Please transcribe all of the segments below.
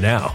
now.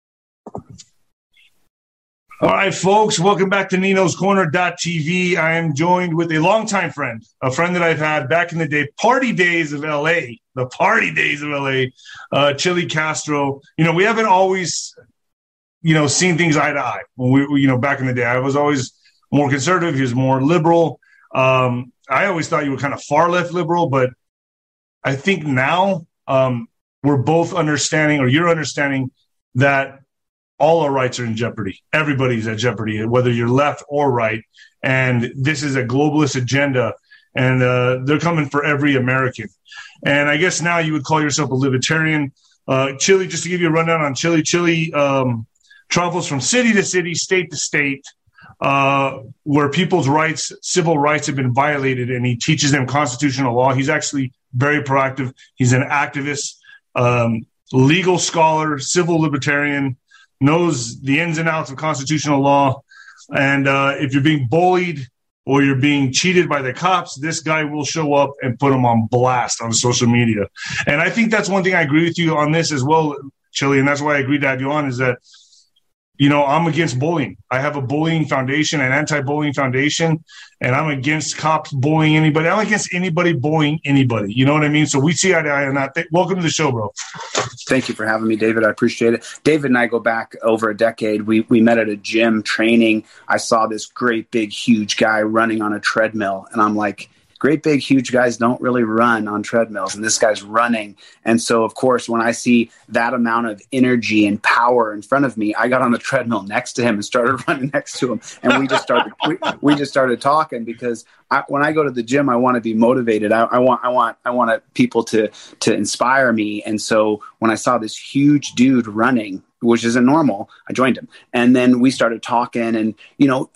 All right, folks, welcome back to Nino's Corner.tv. I am joined with a longtime friend, a friend that I've had back in the day, party days of LA, the party days of LA, uh, Chilli Castro. You know, we haven't always, you know, seen things eye to eye. When we, you know, back in the day, I was always more conservative. He was more liberal. Um, I always thought you were kind of far left liberal, but I think now um, we're both understanding, or you're understanding that all our rights are in jeopardy. Everybody's at jeopardy, whether you're left or right. And this is a globalist agenda, and uh, they're coming for every American. And I guess now you would call yourself a libertarian. Uh, Chilli, just to give you a rundown on Chilli, Chilli um, travels from city to city, state to state, uh, where people's rights, civil rights, have been violated, and he teaches them constitutional law. He's actually very proactive. He's an activist, um, legal scholar, civil libertarian knows the ins and outs of constitutional law. And uh, if you're being bullied or you're being cheated by the cops, this guy will show up and put them on blast on social media. And I think that's one thing I agree with you on this as well, Chilli. And that's why I agreed to have you on is that you know, I'm against bullying. I have a bullying foundation, an anti-bullying foundation, and I'm against cops bullying anybody. I'm against anybody bullying anybody. You know what I mean? So we see eye to eye on that. Welcome to the show, bro. Thank you for having me, David. I appreciate it. David and I go back over a decade. We we met at a gym training. I saw this great big huge guy running on a treadmill, and I'm like great big huge guys don't really run on treadmills and this guy's running and so of course when i see that amount of energy and power in front of me i got on the treadmill next to him and started running next to him and we just started we, we just started talking because I, when i go to the gym i want to be motivated I, I want i want i want people to to inspire me and so when i saw this huge dude running which isn't normal. I joined him. And then we started talking and, you know,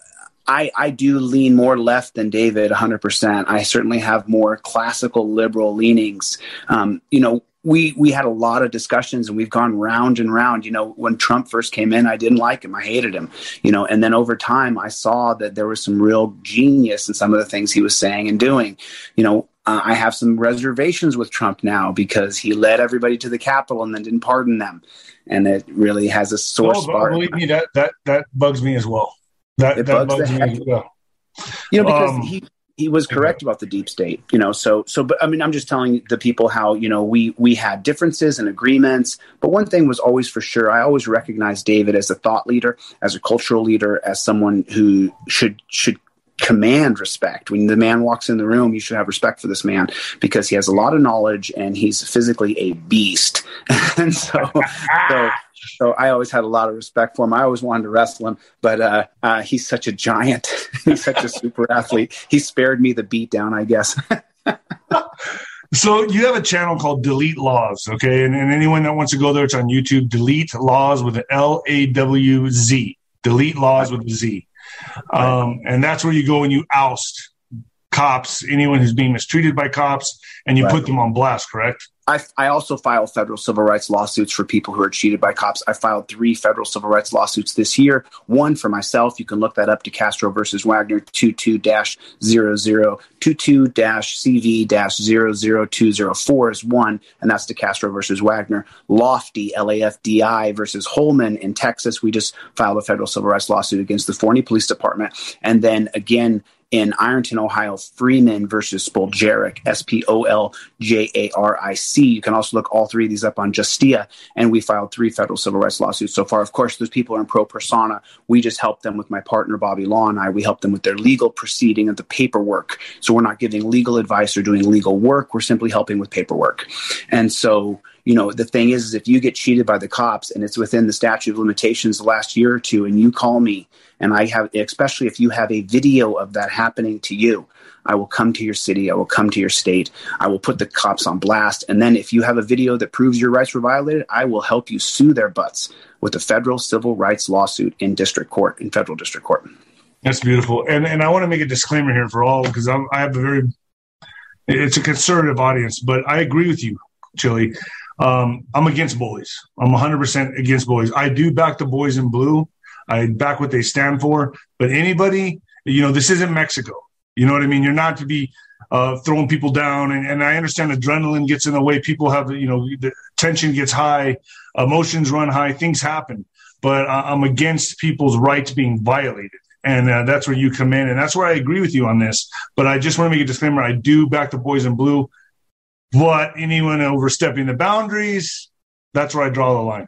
I, I do lean more left than David 100%. I certainly have more classical liberal leanings. Um, you know, we we had a lot of discussions and we've gone round and round. You know when trump first came in i didn't like him. I hated him you know and then over time i saw that there was some real genius in some of the things he was saying and doing. You know uh, i have some reservations with trump now because he led everybody to the capitol and then didn't pardon them. And it really has a sore oh, spot believe me that that that bugs me as well that, it that bugs, bugs me. Yeah. You know, because um, he he was correct about the deep state you know so so but i mean i'm just telling the people how you know we we had differences and agreements but one thing was always for sure i always recognized david as a thought leader as a cultural leader as someone who should should command respect when the man walks in the room you should have respect for this man because he has a lot of knowledge and he's physically a beast and so so so I always had a lot of respect for him. I always wanted to wrestle him, but uh, uh, he's such a giant. he's such a super athlete. He spared me the beatdown, I guess. so you have a channel called Delete Lawz, okay? And, and anyone that wants to go there, it's on YouTube. Delete Lawz with an L A W Z. Delete Lawz with a Z. Um, and that's where you go and you oust cops, anyone who's being mistreated by cops, and you right. put them on blast, correct? I, I also file federal civil rights lawsuits for people who are cheated by cops. I filed three federal civil rights lawsuits this year. One for myself. You can look that up to Castro versus Wagner 22 00 22 CV 00204 is one, and that's to Castro versus Wagner. Lofty, LAFDI versus Holman in Texas. We just filed a federal civil rights lawsuit against the Forney Police Department. And then again, in Ironton, Ohio, Freeman versus Spoljaric, S P O L J A R I C. You can also look all three of these up on Justia, and we filed three federal civil rights lawsuits so far. Of course, those people are in pro persona. We just help them with my partner Bobby Law and I. We help them with their legal proceeding and the paperwork. So we're not giving legal advice or doing legal work. We're simply helping with paperwork. And so you know the thing is, is if you get cheated by the cops and it's within the statute of limitations the last year or two and you call me and I have, especially if you have a video of that happening to you, I will come to your city. I will come to your state. I will put the cops on blast. And then if you have a video that proves your rights were violated, I will help you sue their butts with a federal civil rights lawsuit in district court, in federal district court. That's beautiful. And and I want to make a disclaimer here for all because I have a very it's a conservative audience, but I agree with you, Chilli. Um, I'm against bullies. I'm 100% against bullies. I do back the boys in blue. I back what they stand for. But anybody, you know, this isn't Mexico. You know what I mean? You're not to be uh, throwing people down. And, and I understand adrenaline gets in the way. People have, you know, the tension gets high, emotions run high, things happen. But I'm against people's rights being violated. And uh, that's where you come in. And that's where I agree with you on this. But I just want to make a disclaimer. I do back the boys in blue. But anyone overstepping the boundaries, that's where I draw the line.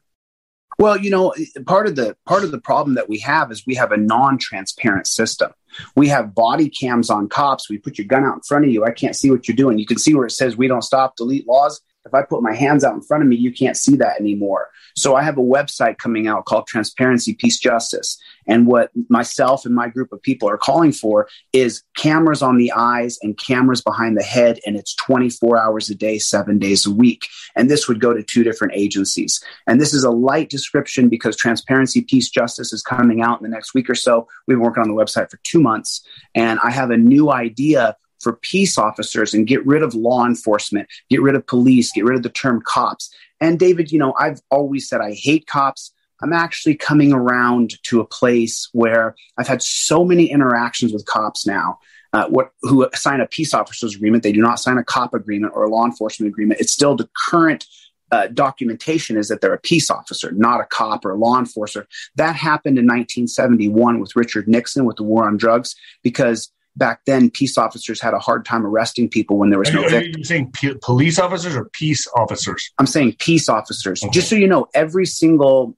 Well, you know, part of the part of the problem that we have is we have a non-transparent system. We have body cams on cops. We put your gun out in front of you. I can't see what you're doing. You can see where it says we don't stop delete lawz. If I put my hands out in front of me, you can't see that anymore. So I have a website coming out called Transparency, Peace, Justice. And what myself and my group of people are calling for is cameras on the eyes and cameras behind the head. And it's 24 hours a day, seven days a week. And this would go to two different agencies. And this is a light description because Transparency, Peace, Justice is coming out in the next week or so. We've been working on the website for two months. And I have a new idea for peace officers and get rid of law enforcement, get rid of police, get rid of the term cops. And David, you know, I've always said I hate cops. I'm actually coming around to a place where I've had so many interactions with cops now. Uh, what who sign a peace officers agreement? They do not sign a cop agreement or a law enforcement agreement. It's still the current uh, documentation is that they're a peace officer, not a cop or a law enforcer. That happened in 1971 with Richard Nixon with the war on drugs because back then peace officers had a hard time arresting people when there was are no you, victim. Are you saying p- police officers or peace officers? I'm saying peace officers. Okay. Just so you know, every single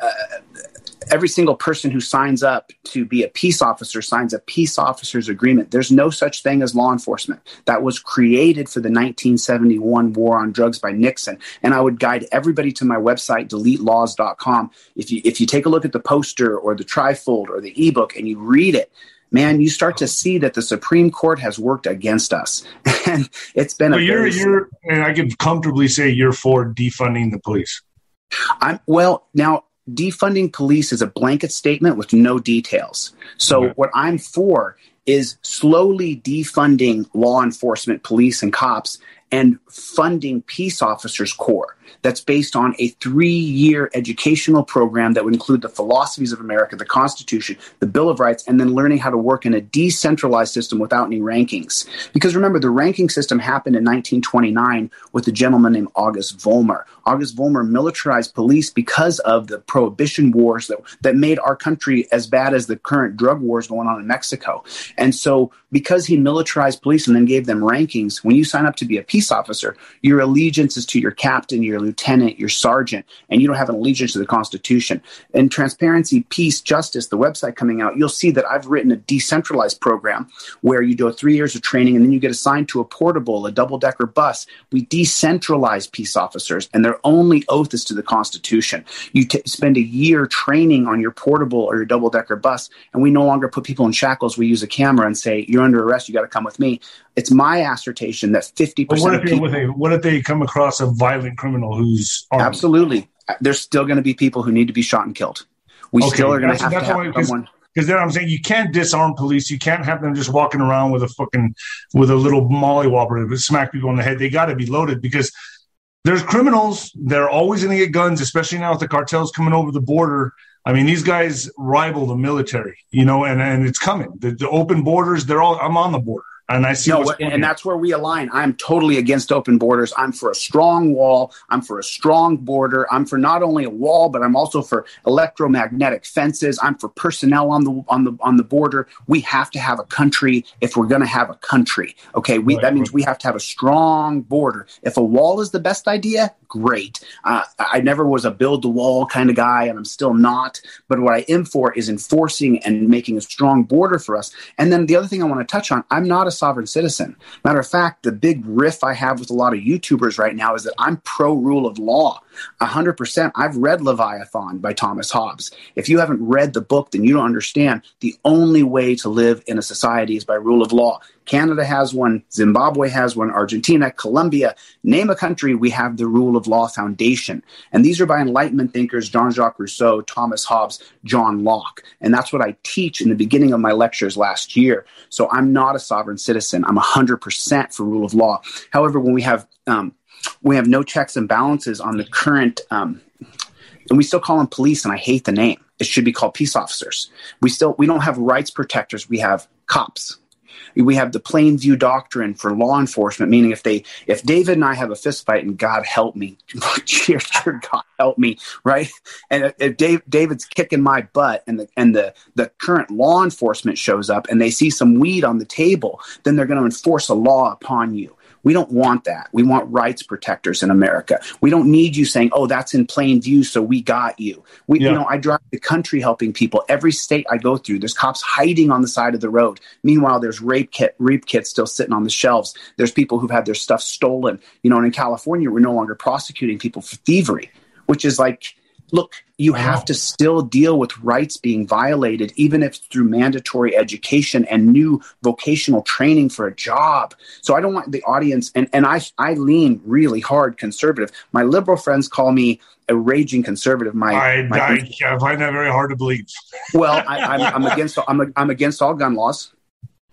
uh, every single person who signs up to be a peace officer signs a peace officers agreement. There's no such thing as law enforcement. That was created for the 1971 war on drugs by Nixon. And I would guide everybody to my website, deletelaws.com. If you if you take a look at the poster or the trifold or the ebook and you read it, man, you start to see that the Supreme Court has worked against us, and it's been. So a you're, you're, and I can comfortably say you're for defunding the police. I'm well now. Defunding police is a blanket statement with no details. So okay. what I'm for is slowly defunding law enforcement, police, and cops, and funding peace officers corps that's based on a three year educational program that would include the philosophies of America, the Constitution, the Bill of Rights, and then learning how to work in a decentralized system without any rankings. Because remember, the ranking system happened in 1929 with a gentleman named August Vollmer. August Vollmer militarized police because of the prohibition wars that, that made our country as bad as the current drug wars going on in Mexico. And so, because he militarized police and then gave them rankings, when you sign up to be a peace officer, your allegiance is to your captain, your lieutenant, your sergeant, and you don't have an allegiance to the Constitution. In Transparency, Peace, Justice, the website coming out, you'll see that I've written a decentralized program where you do three years of training and then you get assigned to a portable, a double decker bus. We decentralize peace officers, and their only oath is to the Constitution. You t- spend a year training on your portable or your double decker bus, and we no longer put people in shackles. We use a camera and say, You're under arrest, you got to come with me. It's my assertion that 50% what if, people, a, what if they come across a violent criminal who's armed? Absolutely. There's still going to be people who need to be shot and killed. We okay. still are going to have to have someone because then I'm saying you can't disarm police. You can't have them just walking around with a fucking with a little mollywobber to smack people on the head. They got to be loaded because there's criminals. They're always going to get guns, especially now with the cartels coming over the border. I mean, these guys rival the military, you know, and, and it's coming. The, the open borders, they're all. I'm on the border. And I see. No, and that's where we align. I'm totally against open borders. I'm for a strong wall. I'm for a strong border. I'm for not only a wall, but I'm also for electromagnetic fences. I'm for personnel on the on the on the border. We have to have a country if we're going to have a country. Okay, we, right, that means right. we have to have a strong border. If a wall is the best idea, great. Uh, I never was a build the wall kind of guy, and I'm still not. But what I am for is enforcing and making a strong border for us. And then the other thing I want to touch on, I'm not a sovereign citizen. Matter of fact, the big riff I have with a lot of YouTubers right now is that I'm pro rule of law. 100%. I've read Leviathan by Thomas Hobbes. If you haven't read the book, then you don't understand. The only way to live in a society is by rule of law. Canada has one, Zimbabwe has one, Argentina, Colombia, name a country, we have the rule of law foundation. And these are by Enlightenment thinkers Jean Jacques Rousseau, Thomas Hobbes, John Locke. And that's what I teach in the beginning of my lectures last year. So I'm not a sovereign citizen. I'm 100% for rule of law. However, when we have um, we have no checks and balances on the current um, and we still call them police and i hate the name. It should be called peace officers. We still we don't have rights protectors. We have cops. We have the plain view doctrine for law enforcement meaning if they if david and i have a fist fight and god help me dear, dear god help me right? And if Dave, david's kicking my butt and the and the the current law enforcement shows up and they see some weed on the table then they're going to enforce a law upon you we don't want that. We want rights protectors in America. We don't need you saying, "Oh, that's in plain view, so we got you." We, yeah. you know, I drive the country helping people. Every state I go through, there's cops hiding on the side of the road. Meanwhile, there's rape kit, rape kits still sitting on the shelves. There's people who've had their stuff stolen. You know, and in California, we're no longer prosecuting people for thievery, which is like look, you have to still deal with rights being violated, even if through mandatory education and new vocational training for a job. So I don't want the audience, and, and I, I lean really hard conservative. My liberal friends call me a raging conservative. My, I, my, I, I find that very hard to believe. well, I, am against I'm, I'm against all gun laws.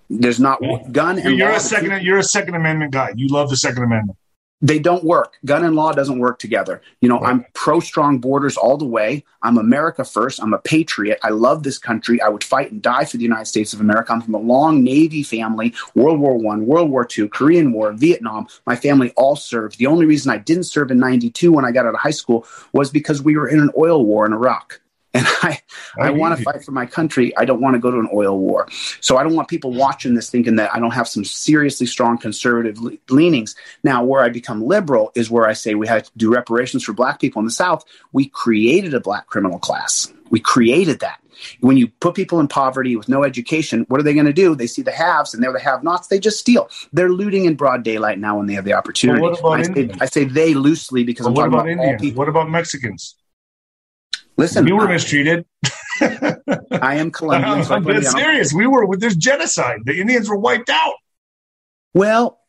There's not gun. And you're a second. You're a Second Amendment guy. You love the Second Amendment they don't work. Gun and law doesn't work together. You know, right. I'm pro strong borders all the way. I'm America first. I'm a patriot. I love this country. I would fight and die for the United States of America. I'm from a long Navy family, World War One, World War Two, Korean War, Vietnam. My family all served. The only reason I didn't serve in 92 when I got out of high school was because we were in an oil war in Iraq. And I, I, I want to fight for my country. I don't want to go to an oil war. So I don't want people watching this thinking that I don't have some seriously strong conservative le- leanings. Now, where I become liberal is where I say we have to do reparations for black people in the South. We created a black criminal class. We created that. When you put people in poverty with no education, what are they going to do? They see the haves and they're the have nots. They just steal. They're looting in broad daylight now when they have the opportunity. I say, I, say, they loosely because I'm what talking about, about Indians? What about Mexicans? Listen, we were mistreated. I am Colombian. So I'm being serious. We were with this genocide. The Indians were wiped out. Well,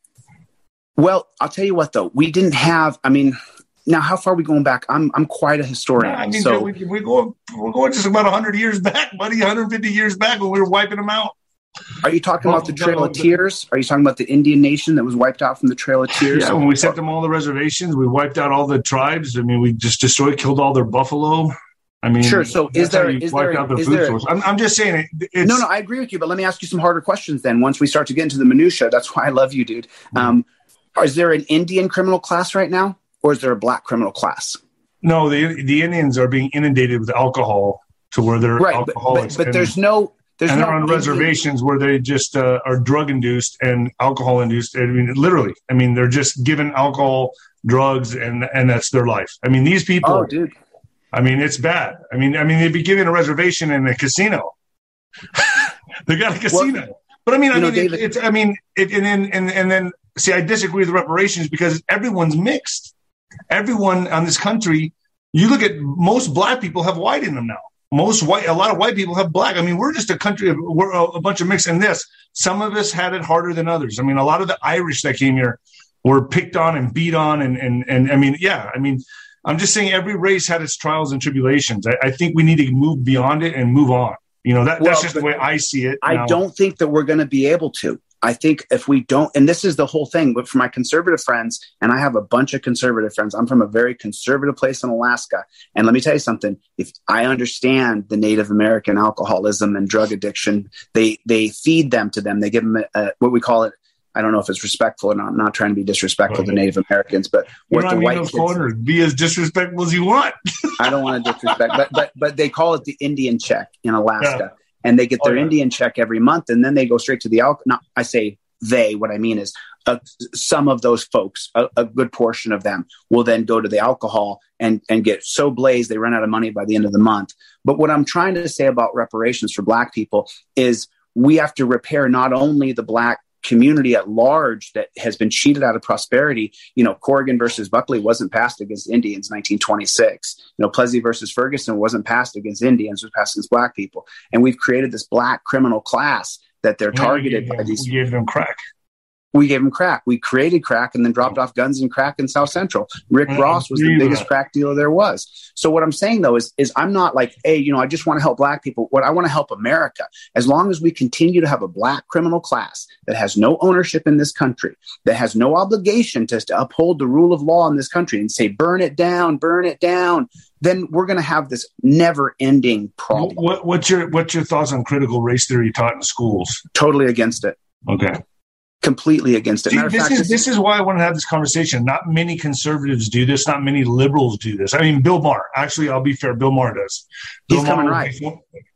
well, I'll tell you what though. We didn't have. I mean, now how far are we going back? I'm I'm quite a historian. I mean, so we, we go we're going just about 100 years back, buddy. 150 years back when we were wiping them out. Are you talking well, about the Trail of Tears? Are you talking about the Indian nation that was wiped out from the Trail of Tears? Yeah, when we sent them all the reservations, we wiped out all the tribes. I mean, we just destroyed, killed all their buffalo. I mean, sure. So is there is there, the is there I'm, I'm, just saying it. no, no, I agree with you. But let me ask you some harder questions. Then, once we start to get into the minutia, that's why I love you, dude. Um, is there an Indian criminal class right now, or is there a black criminal class? No, the the Indians are being inundated with alcohol to where they're right, alcoholics. But, but, but there's no. There's and no they're on Indian. reservations where they just uh, are drug induced and alcohol induced. I mean, literally. I mean, they're just given alcohol, drugs, and and that's their life. I mean, these people. Oh, dude I mean, it's bad. I mean, I mean, they'd be giving a reservation in a casino. they got a casino. Well, but I mean, I mean, know, it, it's, I mean, it, and then, and, and then, see, I disagree with the reparations because everyone's mixed. Everyone on this country, you look at most black people have white in them now. Most white, a lot of white people have black. I mean, we're just a country of, we're a, a bunch of mixed in this. Some of us had it harder than others. I mean, a lot of the Irish that came here were picked on and beat on. And, and, and I mean, yeah, I mean, I'm just saying every race had its trials and tribulations. I, I think we need to move beyond it and move on. You know, that, well, that's just the way I see it. I don't think that we're going to be able to. I think if we don't, and this is the whole thing, but for my conservative friends, and I have a bunch of conservative friends, I'm from a very conservative place in Alaska. And let me tell you something, if I understand the Native American alcoholism and drug addiction, they, they feed them to them. They give them a, a, what we call it I don't know if it's respectful or not. I'm not trying to be disrespectful right. to Native Americans, but what the white kids, corners, be as disrespectful as you want. I don't want to disrespect, but but but they call it the Indian check in Alaska, yeah. and they get their oh, yeah. Indian check every month, and then they go straight to the alcohol. Not I say they. What I mean is, uh, some of those folks, a, a, good portion of them, will then go to the alcohol and and get so blazed they run out of money by the end of the month. But what I'm trying to say about reparations for Black people is we have to repair not only the Black community at large that has been cheated out of prosperity. You know, Corrigan versus Buckley wasn't passed against Indians 1926. You know, Plessy versus Ferguson wasn't passed against Indians, was passed against black people. And we've created this black criminal class that they're targeted by these. We gave them crack. We gave them crack. We created crack and then dropped off guns and crack in South Central. Rick Ross was the biggest crack dealer there was. So what I'm saying though is, is I'm not like, hey, you know, I just want to help black people. What I want to help America. As long as we continue to have a black criminal class that has no ownership in this country, that has no obligation to, to uphold the rule of law in this country and say, burn it down, burn it down, then we're going to have this never ending problem. What, what's your what's your thoughts on critical race theory taught in schools? Totally against it. Okay. Completely against it. Of this fact, is this- is why I want to have this conversation. Not many conservatives do this. Not many liberals do this. I mean, Bill Maher. Actually, I'll be fair. Bill Maher does. He's Bill coming Maher- right.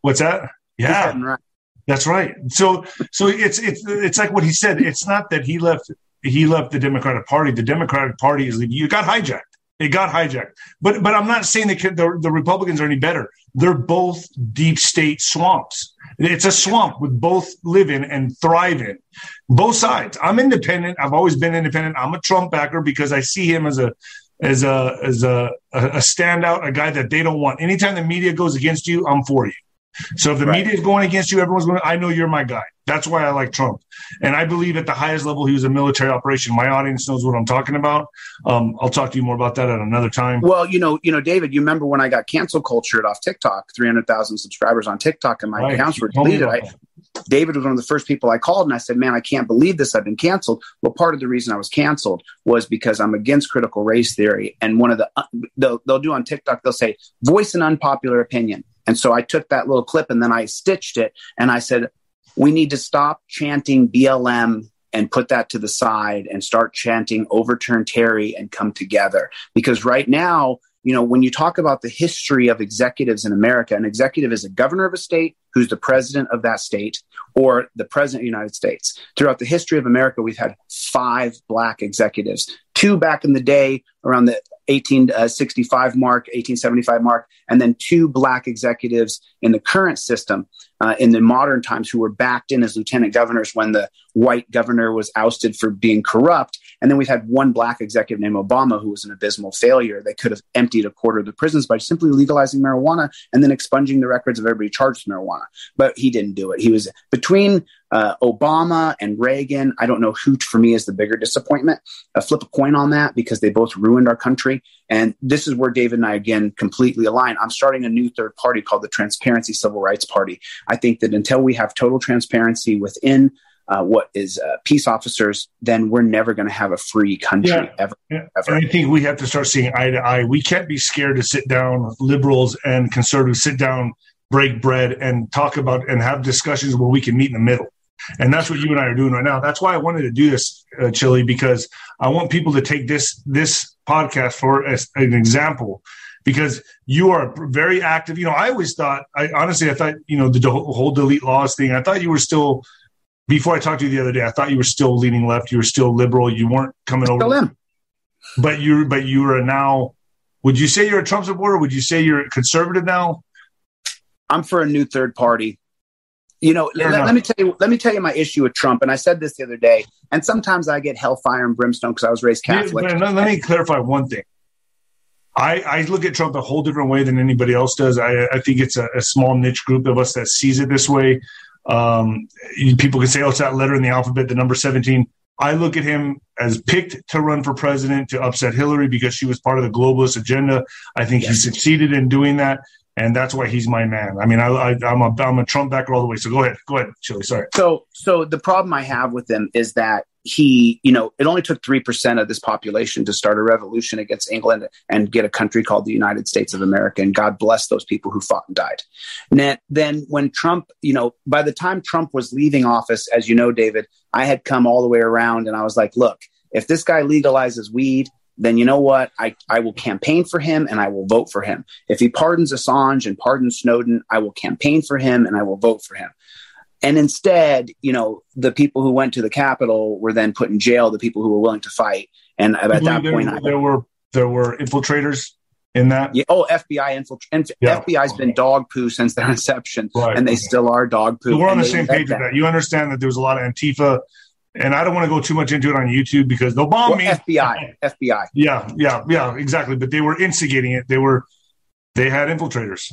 What's that? he's Yeah, right. that's right. So, so it's it's it's like what he said. It's not that he left he left the Democratic Party. The Democratic Party is you got hijacked. It got hijacked. But but I'm not saying that the, the Republicans are any better. They're both deep state swamps. It's a swamp with both live in and thrive in. Both sides. I'm independent. I've always been independent. I'm a Trump backer because I see him as a as a as a a standout, a guy that they don't want. Anytime the media goes against you, I'm for you. So if the Right. media is going against you, everyone's going. I know you're my guy. That's why I like Trump, and I believe at the highest level he was a military operation. My audience knows what I'm talking about. Um, I'll talk to you more about that at another time. Well, you know, you know, David, you remember when I got cancel cultured off TikTok, 300,000 subscribers on TikTok and my Right. accounts were deleted. I. David was one of the first people I called and I said, man, I can't believe this. I've been canceled. Well, part of the reason I was canceled was because I'm against critical race theory. And one of the, uh, they'll, they'll do on TikTok, they'll say, voice an unpopular opinion. And so I took that little clip and then I stitched it and I said, we need to stop chanting BLM and put that to the side and start chanting overturn Terry and come together. Because right now, you know, when you talk about the history of executives in America, an executive is a governor of a state who's the president of that state or the president of the United States. Throughout the history of America, we've had five black executives, two back in the day around the 1865 mark, 1875 mark, and then two black executives in the current system uh, in the modern times who were backed in as lieutenant governors when the white governor was ousted for being corrupt. And then we've had one black executive named Obama who was an abysmal failure. They could have emptied a quarter of the prisons by simply legalizing marijuana and then expunging the records of everybody charged with marijuana. But he didn't do it. He was between uh, Obama and Reagan. I don't know who, for me, is the bigger disappointment. Uh, flip a coin on that because they both ruined our country. And this is where David and I, again, completely align. I'm starting a new third party called the Transparency Civil Rights Party. I think that until we have total transparency within uh, what is uh, peace officers, then we're never going to have a free country Yeah. ever. Yeah. ever. And I think we have to start seeing eye to eye. We can't be scared to sit down, liberals and conservatives sit down, break bread, and talk about and have discussions where we can meet in the middle. And that's what you and I are doing right now. That's why I wanted to do this, uh, Chilli, because I want people to take this this podcast for as an example. Because you are very active. You know, I always thought, I honestly, I thought, you know, the whole delete lawz thing. I thought you were still. Before I talked to you the other day, I thought you were still leaning left. You were still liberal. You weren't coming over Still am. but you but you are now would you say you're a Trump supporter? Would you say you're a conservative now? I'm for a new third party. You know, let, let me tell you. Let me tell you my issue with Trump. And I said this the other day. And sometimes I get hellfire and brimstone because I was raised Catholic. Let, let- let me clarify one thing. I, I look at Trump a whole different way than anybody else does. I, I think it's a, a small niche group of us that sees it this way. Um, people can say, "Oh, it's that letter in the alphabet, the number 17." I look at him as picked to run for president to upset Hillary because she was part of the globalist agenda. I think he succeeded in doing that, and that's why he's my man. I mean, I, I, I'm a I'm a Trump backer all the way. So go ahead, go ahead, Chilli. Sorry. So, so the problem I have with him is that he, you know, it only took 3% of this population to start a revolution against England and get a country called the United States of America. And God bless those people who fought and died. And then, when Trump, you know, by the time Trump was leaving office, as you know, David, I had come all the way around and I was like, look, if this guy legalizes weed, then you know what? I, I will campaign for him and I will vote for him. If he pardons Assange and pardons Snowden, I will campaign for him and I will vote for him. And instead, you know, the people who went to the Capitol were then put in jail, the people who were willing to fight. And at that there, point, I, there were there were infiltrators in that. yeah, oh, FBI infiltrat- inf- Yeah. FBI's been dog poo since their inception, Right. and they still are dog poo. So we're on the same page with that. that. You understand that there was a lot of Antifa, and I don't want to go too much into it on YouTube because they'll bomb Well, me. FBI, FBI. Yeah, yeah, yeah, exactly. But they were instigating it. They were, they had infiltrators.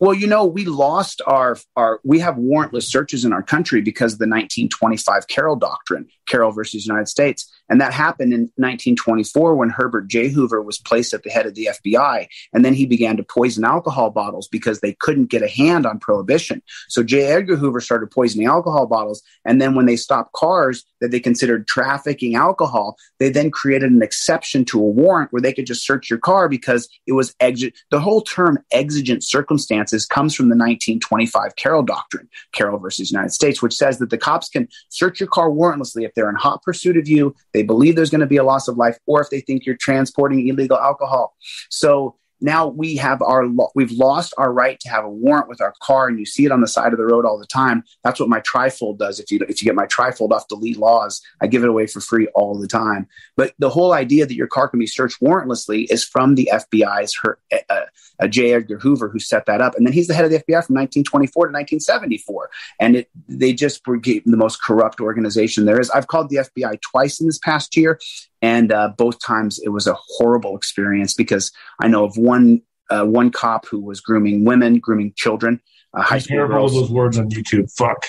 Well, you know, we lost our our we have warrantless searches in our country because of the 1925 Carroll Doctrine, Carroll versus United States, and that happened in 1924 when Herbert J. Hoover was placed at the head of the FBI, and then he began to poison alcohol bottles because they couldn't get a hand on prohibition. So J. Edgar Hoover started poisoning alcohol bottles, and then when they stopped cars that they considered trafficking alcohol, they then created an exception to a warrant where they could just search your car because it was exit. The whole term exigent circumstances comes from the 1925 Carroll Doctrine, Carroll versus United States, which says that the cops can search your car warrantlessly if they're in hot pursuit of you, they believe there's going to be a loss of life, or if they think you're transporting illegal alcohol. So now we have our we've lost our right to have a warrant with our car and you see it on the side of the road all the time. That's what my trifold does. If you if you get my trifold off delete lawz. I give it away for free all the time. But the whole idea that your car can be searched warrantlessly is from the fbi's her, uh, uh, j. Edgar hoover who set that up. And then he's the head of the fbi from 1924 to 1974 and it, they just were the most corrupt organization there is. I've called the fbi twice in this past year and uh, both times it was a horrible experience because I know of one uh, one cop who was grooming women, grooming children, uh, high school girls. those words on YouTube. Fuck.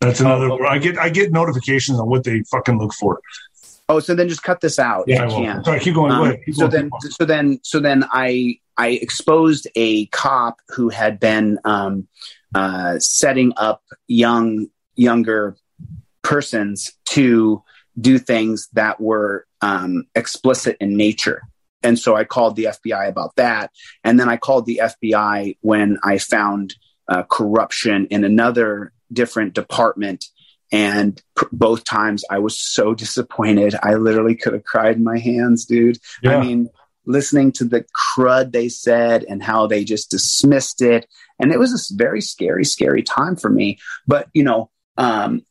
That's another. Oh, I get I get notifications on what they fucking look for. Oh, so then just cut this out. Yeah, I can. Sorry, keep going. Um, Go. Keep so going, then, so then, so then, I I exposed a cop who had been um, uh, setting up young younger persons to do things that were um, explicit in nature. And so I called the FBI about that. And then I called the FBI when I found uh, corruption in another different department. And pr- both times I was so disappointed. I literally could have cried in my hands, dude. Yeah. I mean, listening to the crud they said and how they just dismissed it. And it was a very scary, scary time for me. But, you know, um,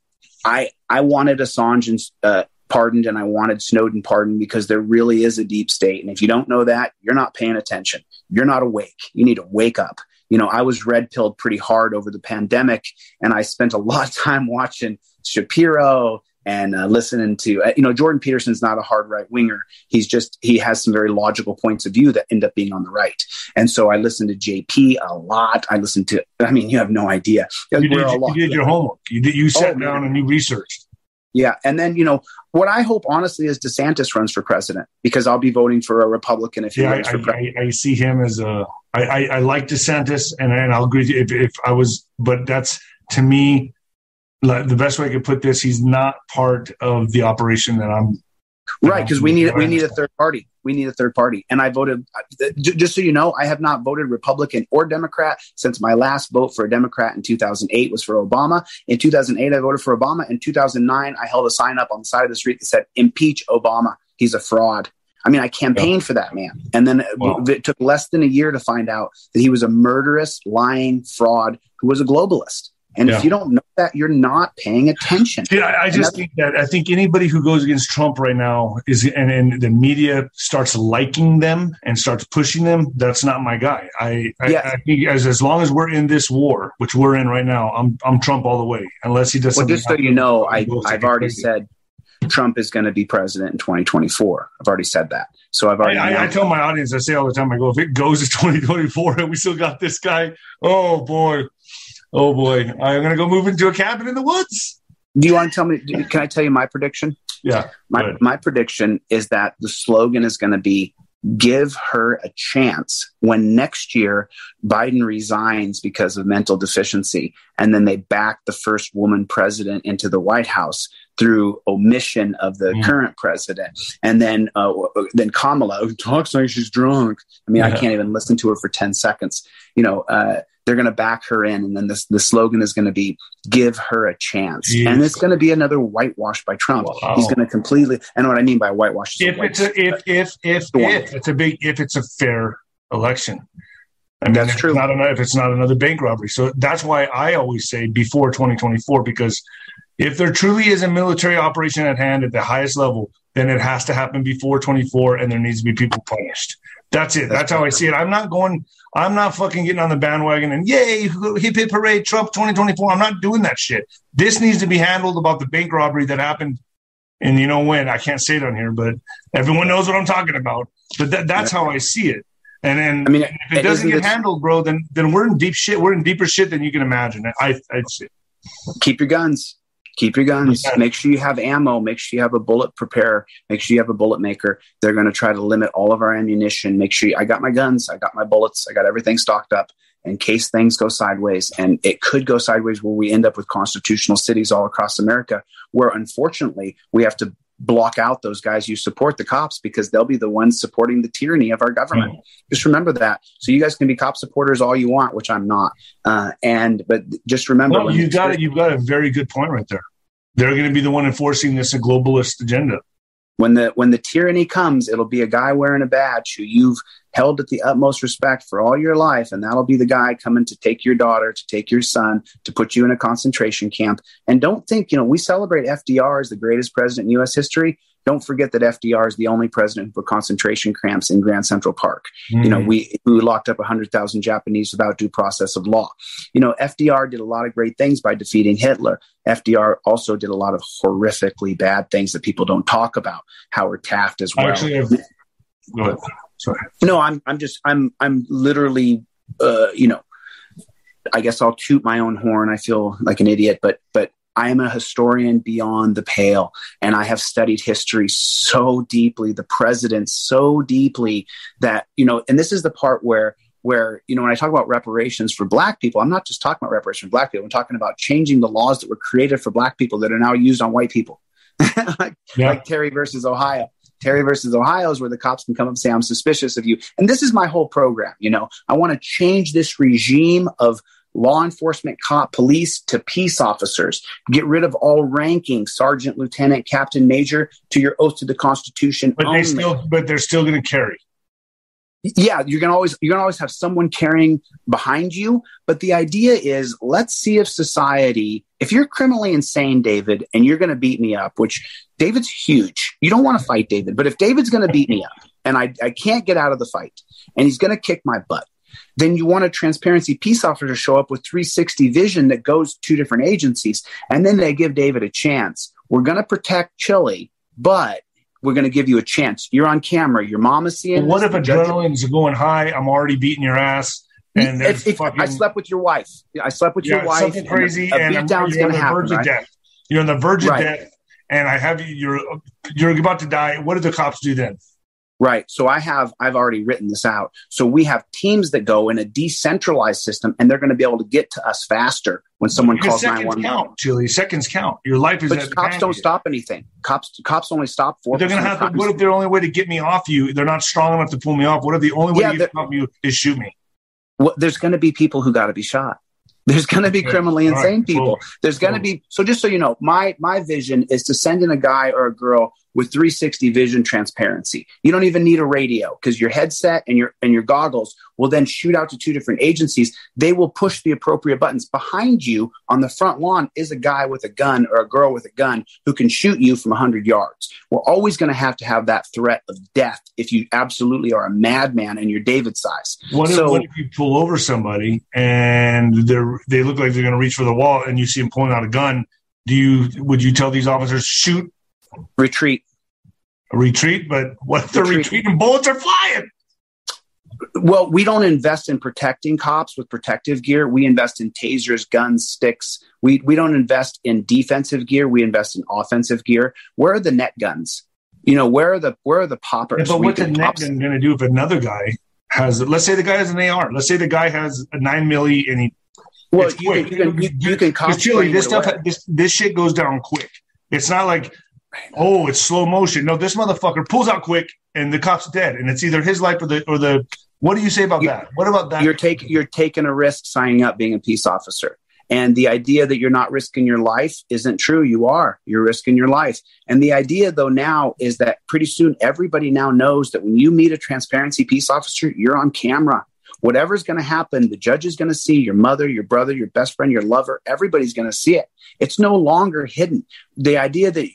I, I wanted Assange uh, pardoned and I wanted Snowden pardoned because there really is a deep state. And if you don't know that, you're not paying attention. You're not awake. You need to wake up. You know, I was red pilled pretty hard over the pandemic and I spent a lot of time watching Shapiro and uh, listening to, uh, you know, Jordan Peterson's not a hard right winger. He's just, he has some very logical points of view that end up being on the right. And so I listened to JP a lot. I listened to, I mean, you have no idea. You did, you did your homework. You, did, you sat oh, down man. and you researched. Yeah. And then, you know, what I hope honestly is DeSantis runs for president because I'll be voting for a Republican if he yeah, runs I, for president. I, I, see him as a, I, I, I like DeSantis and, and I'll agree if, if I was, but that's to me, the best way I could put this, he's not part of the operation that I'm right because we need we need a third party we need a third party and i voted just so you know i have not voted republican or democrat since my last vote for a democrat in 2008 was for obama in 2008 i voted for obama in 2009 i held a sign up on the side of the street that said impeach obama he's a fraud I mean, I campaigned yeah. for that man. And then uh, wow. it took less than a year to find out that he was a murderous, lying fraud who was a globalist. And yeah. if you don't know that, you're not paying attention. Yeah, I, I just think that I think anybody who goes against Trump right now is, and, and, the media starts liking them and starts pushing them. That's not my guy. I, I, I, think as as long as we're in this war, which we're in right now, I'm I'm Trump all the way. Unless he does. Well, just so you know, I I've already said Trump is going to be president in 2024. I've already said that. So I've already. I, I, tell my audience, I say all the time, I go, if it goes to 2024 and we still got this guy, oh boy, Oh boy, I'm gonna go move into a cabin in the woods. Do you want to tell me? Can I tell you my prediction? Yeah. My my prediction is that the slogan is going to be give her a chance when next year Biden resigns because of mental deficiency and then they back the first woman president into the White House through omission of the mm. current president and then uh, then Kamala who talks like she's drunk I mean yeah. I can't even listen to her for 10 seconds you know uh, they're going to back her in and then this, the slogan is going to be give her a chance Jeez. and it's going to be another whitewash by trump wow. he's going to completely and what i mean by whitewash if it's a, if if if if it's a big if it's a fair election I mean, that's true. Not another, if it's not another bank robbery, so that's why I always say before 2024, because if there truly is a military operation at hand at the highest level, then it has to happen before 24, and there needs to be people punished. That's it. That's, that's how I see it. I'm not going. I'm not fucking getting on the bandwagon and yay, hip hip hooray, Trump 2024. I'm not doing that shit. This needs to be handled about the bank robbery that happened. And you know when? I can't say it on here, but everyone knows what I'm talking about. But that, that's how I see it. And then, I mean, if it doesn't get handled, bro, then then we're in deep shit. We're in deeper shit than you can imagine. I, I'd say. Keep your guns. Keep your guns. Make sure you have ammo. Make sure you have a bullet preparer. Make sure you have a bullet maker. They're going to try to limit all of our ammunition. Make sure you, I got my guns. I got my bullets. I got everything stocked up in case things go sideways. And it could go sideways where we end up with constitutional cities all across America, where unfortunately we have to block out those guys you support the cops because they'll be the ones supporting the tyranny of our government. Just remember that. So you guys can be cop supporters all you want, which I'm not. Uh, and but just remember, well, you got it. You've got a very good point right there. They're going to be the one enforcing this globalist agenda. When the when the tyranny comes, it'll be a guy wearing a badge who you've held at the utmost respect for all your life, and that'll be the guy coming to take your daughter, to take your son, to put you in a concentration camp. And don't think, you know, we celebrate FDR as the greatest president in U.S. history. Don't forget that FDR is the only president who put concentration camps in Grand Central Park. Mm. You know, mm. we who locked up 100,000 Japanese without due process of law. You know, FDR did a lot of great things by defeating Hitler. FDR also did a lot of horrifically bad things that people don't talk about. Howard Taft as well. Actually. Sorry. No, I'm I'm just I'm I'm literally uh, you know, I guess I'll toot my own horn. I feel like an idiot, but but I am a historian beyond the pale, and I have studied history so deeply, the presidents so deeply that you know. And this is the part where where you know when I talk about reparations for Black people, I'm not just talking about reparations for Black people. I'm talking about changing the laws that were created for Black people that are now used on white people, like, yeah. like Terry versus Ohio. Terry versus Ohio is where the cops can come up and say, I'm suspicious of you. And this is my whole program. You know, I want to change this regime of law enforcement, cop, police to peace officers. Get rid of all ranking, sergeant, lieutenant, captain, major, to your oath to the Constitution. But only. they still, but they're still going to carry. Yeah, you're gonna always you're gonna always have someone carrying behind you. But the idea is, let's see if society, if you're criminally insane, David, and you're gonna beat me up, which David's huge. You don't want to fight David, but if David's gonna beat me up and I, I can't get out of the fight and he's gonna kick my butt, then you want a transparency peace officer to show up with 360 vision that goes to different agencies. And then they give David a chance. We're to protect Chilli, but we're going to give you a chance. You're on camera. Your mom is seeing. Well, what if adrenaline's going high? I'm already beating your ass. And if, if fucking, I slept with your wife, I slept with yeah, your wife. Something crazy, and, and I'm, you're on the happen, verge right? of death. You're on the verge right. of death, and I have you. You're you're about to die. What do the cops do then? Right. So I have, I've already written this out. So we have teams that go in a decentralized system and they're going to be able to get to us faster when someone because calls 911. Count, Julie. Seconds count. Your life is But cops don't stop anything. Cops, cops only stop for. They're going to have to, what if the only way to get me off you, they're not strong enough to pull me off? What if the only way yeah, to stop you is shoot me? Well, there's going to be people who got to be shot. There's going to be criminally insane right. people. There's going to be so just so you know, my my vision is to send in a guy or a girl with 360 vision transparency. You don't even need a radio because your headset and your and your goggles will then shoot out to two different agencies. They will push the appropriate buttons. Behind you on the front lawn is a guy with a gun or a girl with a gun who can shoot you from 100 yards. We're always going to have to have that threat of death if you absolutely are a madman and you're David size. What, so, if, what if you pull over somebody and they they look like they're going to reach for the wall and you see them pulling out a gun? Do you would you tell these officers shoot retreat. A retreat, but what the they're retreating? Bullets are flying. Well, we don't invest in protecting cops with protective gear. We invest in tasers, guns, sticks. We we don't invest in defensive gear. We invest in offensive gear. Where are the net guns? You know, where are the where are the poppers? Yeah, but what's a net gun going to do if another guy has? Let's say the guy has an AR. Let's say the guy has a nine milli and he. Well, you can, you can, you, you can Chilli, this stuff, this this shit goes down quick. It's not like Oh, it's slow motion. No, this motherfucker pulls out quick, and the cop's dead, and it's either his life or the or the. What do you say about you, that? What about that? You're taking you're taking a risk signing up being a peace officer. And the idea that you're not risking your life isn't true. You are. You're risking your life. And the idea, though, now is that pretty soon everybody now knows that when you meet a transparency peace officer, you're on camera whatever's going to happen, the judge is going to see your mother, your brother, your best friend, your lover, everybody's going to see it. It's no longer hidden. The idea that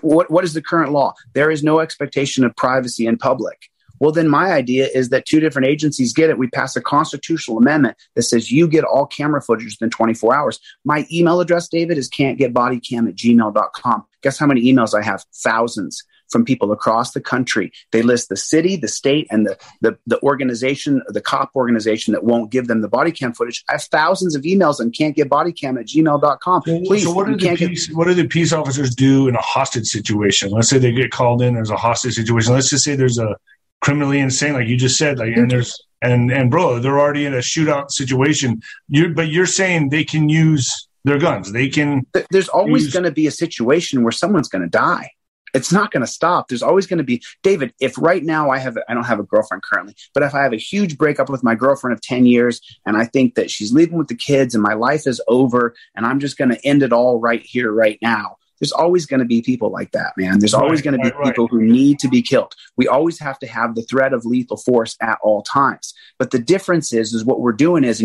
what, what is the current law? There is no expectation of privacy in public. Well, then my idea is that two different agencies get it. We pass a constitutional amendment that says you get all camera footage within 24 hours. My email address, David, is can'tgetbodycam at gmail.com. Guess how many emails I have? Thousands from people across the country. They list the city, the state, and the, the, the organization, the cop organization that won't give them the body cam footage. I have thousands of emails and can't get body cam at gmail.com. Please, so what do, the peace, get- what do the peace officers do in a hostage situation? Let's say they get called in, there's a hostage situation. Let's just say there's a criminally insane, like you just said, like, and there's, and, and bro, they're already in a shootout situation. You, but you're saying they can use their guns. They can. There's always use- going to be a situation where someone's going to die. It's not going to stop. There's always going to be David. If right now I have, I don't have a girlfriend currently, but if I have a huge breakup with my girlfriend of 10 years and I think that she's leaving with the kids and my life is over and I'm just going to end it all right here, right now. There's always going to be people like that, man. There's right, always going to be right, people right. who need to be killed. We always have to have the threat of lethal force at all times. But the difference is, is what we're doing is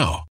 now.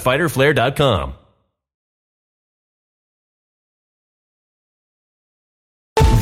fighterflare.com.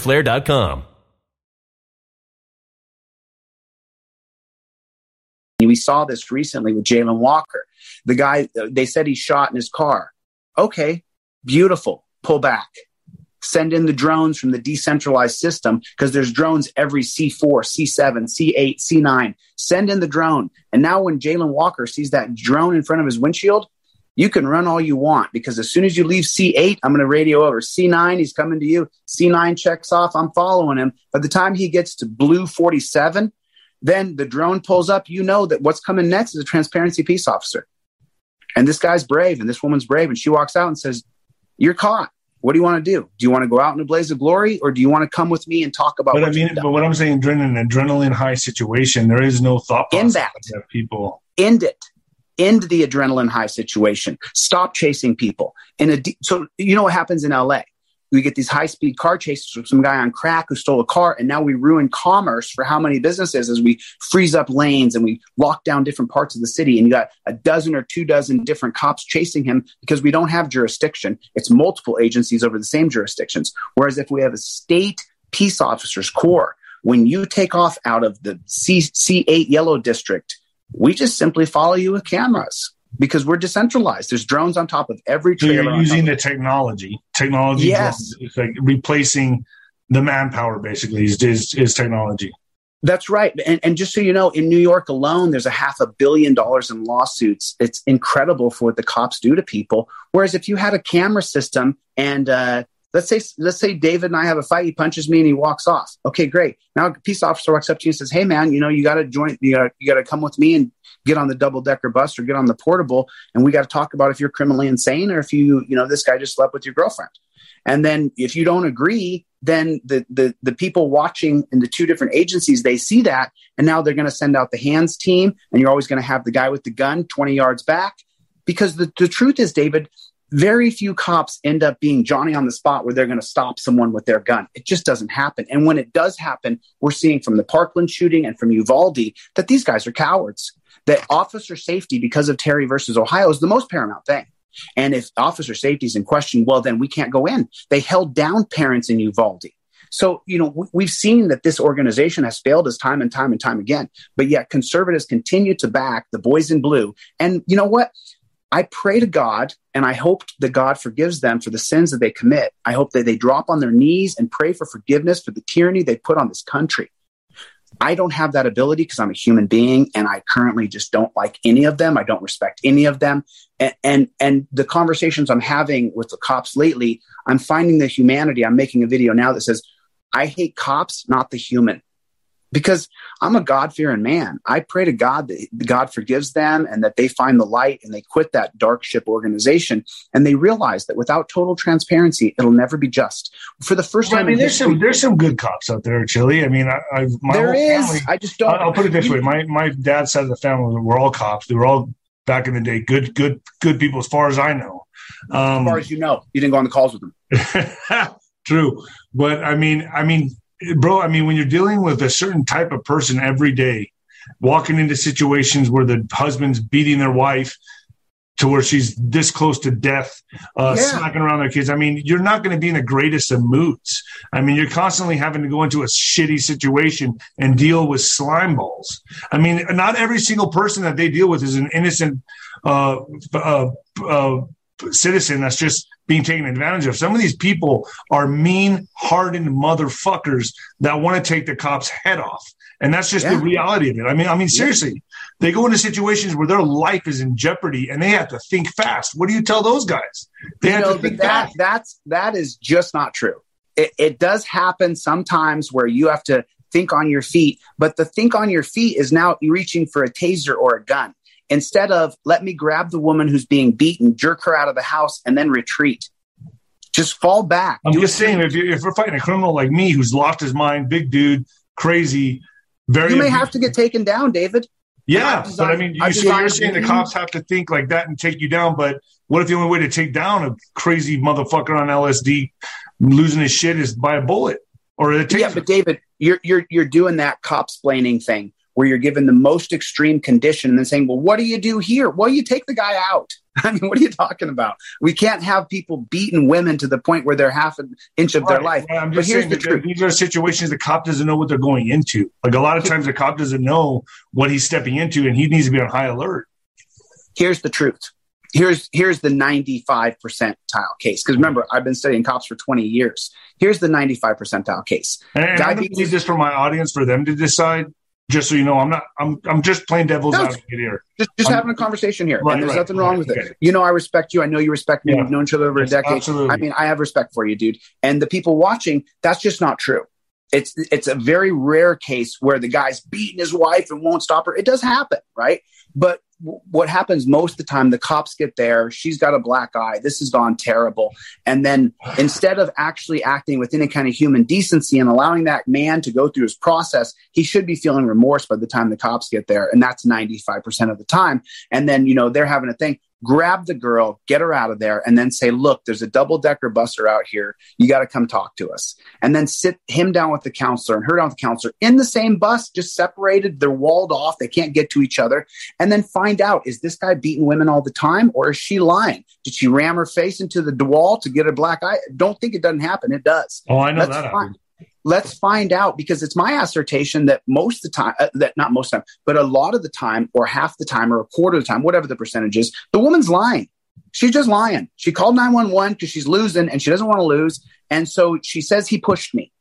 fighterflare.com. We saw this recently with Jayland Walker. The guy, they said he shot in his car. Okay, beautiful. Pull back. Send in the drones from the decentralized system because there's drones every C4, C7, C8, C9. Send in the drone. And now when Jayland Walker sees that drone in front of his windshield, you can run all you want because as soon as you leave C8, I'm going to radio over C9. He's coming to you. C9 checks off. I'm following him. By the time he gets to blue 47, then the drone pulls up. You know that what's coming next is a transparency peace officer. And this guy's brave and this woman's brave. And she walks out and says, You're caught. What do you want to do? Do you want to go out in a blaze of glory or do you want to come with me and talk about But I mean, but what I'm saying, during an adrenaline high situation, there is no thought process in that. that people end it end the adrenaline high situation. Stop chasing people. De- so you know what happens in LA? we get these high speed car chases with some guy on crack who stole a car. And now we ruin commerce for how many businesses as we freeze up lanes and we lock down different parts of the city. And you got a dozen or two dozen different cops chasing him because we don't have jurisdiction. It's multiple agencies over the same jurisdictions. Whereas if we have a state peace officers corps, when you take off out of the C- C8 yellow district, we just simply follow you with cameras because we're decentralized. There's drones on top of every trailer. So you're using the technology. Technology yes. It's like replacing the manpower basically is, is, is technology. That's right. And, and just so you know, in New York alone, there's a half a billion dollars in lawsuits. It's incredible for what the cops do to people. Whereas if you had a camera system and uh, let's say let's say David and I have a fight, he punches me and he walks off. Okay, great. Now a peace officer walks up to you and says, "Hey, man, you know you got to join. You got you got to come with me and get on the double decker bus or get on the portable, and we got to talk about if you're criminally insane or if you you know this guy just slept with your girlfriend." And then if you don't agree, then the, the, the people watching in the two different agencies, they see that. And now they're going to send out the hands team and you're always going to have the guy with the gun 20 yards back. Because the, the truth is, David, very few cops end up being Johnny on the spot where they're going to stop someone with their gun. It just doesn't happen. And when it does happen, we're seeing from the Parkland shooting and from Uvalde that these guys are cowards. That officer safety, because of Terry versus Ohio, is the most paramount thing. And if officer safety is in question, well, then we can't go in. They held down parents in Uvalde. So, you know, we've seen that this organization has failed us time and time and time again, but yet conservatives continue to back the boys in blue. And you know what? I pray to God and I hope that God forgives them for the sins that they commit. I hope that they drop on their knees and pray for forgiveness for the tyranny they put on this country. I don't have that ability because I'm a human being and I currently just don't like any of them. I don't respect any of them. And, and, and the conversations I'm having with the cops lately, I'm finding the humanity. I'm making a video now that says, I hate cops, not the human because I'm a God fearing man. I pray to God that God forgives them and that they find the light and they quit that dark ship organization and they realize that without total transparency, it'll never be just. For the first well, time, I mean, there's history, some there's some good cops out there, Chilli. I mean, I, I my there is. Family, I just don't. I'll put it this way: my my dad's side of the family were all cops. They were all back in the day good good good people, as far as I know. Um, as far as you know, you didn't go on the calls with them. True, but I mean, I mean, bro, I mean, when you're dealing with a certain type of person every day, walking into situations where the husband's beating their wife to where she's this close to death, uh, yeah. smacking around their kids. I mean, you're not going to be in the greatest of moods. I mean, you're constantly having to go into a shitty situation and deal with slime balls. I mean, not every single person that they deal with is an innocent uh, uh, uh citizen that's just being taken advantage of. Some of these people are mean, hardened motherfuckers that want to take the cop's head off. And that's just yeah. the reality of it. I mean, I mean, seriously, yeah. they go into situations where their life is in jeopardy and they have to think fast. What do you tell those guys? They you have know, to think that, fast. That's, that is just not true. It, it does happen sometimes where you have to think on your feet, but the think on your feet is now reaching for a taser or a gun instead of let me grab the woman who's being beaten, jerk her out of the house, and then retreat. Just fall back. I'm just saying, if, you, if we're fighting a criminal like me who's lost his mind, big dude, crazy, very. You may have to get taken down, David. Yeah, designed, but I mean, you, so you're saying the cops have to think like that and take you down, but what if the only way to take down a crazy motherfucker on LSD losing his shit is by a bullet or a taser? Yeah, but David, you're you're you're doing that cop splaining thing where you're given the most extreme condition and then saying, well, what do you do here? Well, you take the guy out. I mean, what are you talking about? We can't have people beating women to the point where they're half an inch of right. their life. I'm just but here's the truth. These are situations the cop doesn't know what they're going into. Like a lot of times the cop doesn't know what he's stepping into and he needs to be on high alert. Here's the truth. Here's here's the 95 percentile case. Because remember, I've been studying cops for 20 years. Here's the 95 percentile case. And, and I need this for my audience for them to decide just so you know, I'm not. I'm. I'm just playing devil's no, advocate here. Just, just having a conversation here, right, and there's right, nothing wrong right, with okay. it. You know, I respect you. I know you respect me. Yeah. We've known each other over yes, a decade. Absolutely. I mean, I have respect for you, dude. And the people watching, that's just not true. It's it's a very rare case where the guy's beating his wife and won't stop her. It does happen, right? But what happens most of the time the cops get there she's got a black eye this has gone terrible. And then instead of actually acting with any kind of human decency and allowing that man to go through his process he should be feeling remorse by the time the cops get there. And that's 95% of the time. And then you know they're having a thing grab the girl, get her out of there, and then say, look, there's a double decker buster out here. You got to come talk to us. And then sit him down with the counselor and her down with the counselor in the same bus, just separated. They're walled off. They can't get to each other. And then find out, is this guy beating women all the time or is she lying? Did she ram her face into the wall to get a black eye? Don't think it doesn't happen. It does. Oh, I know Let's that. Let's find out because it's my assertion that most of the time uh, that not most time but a lot of the time or half the time or a quarter of the time whatever the percentage is the woman's lying. She's just lying. She called 911 because she's losing and she doesn't want to lose. And so she says he pushed me.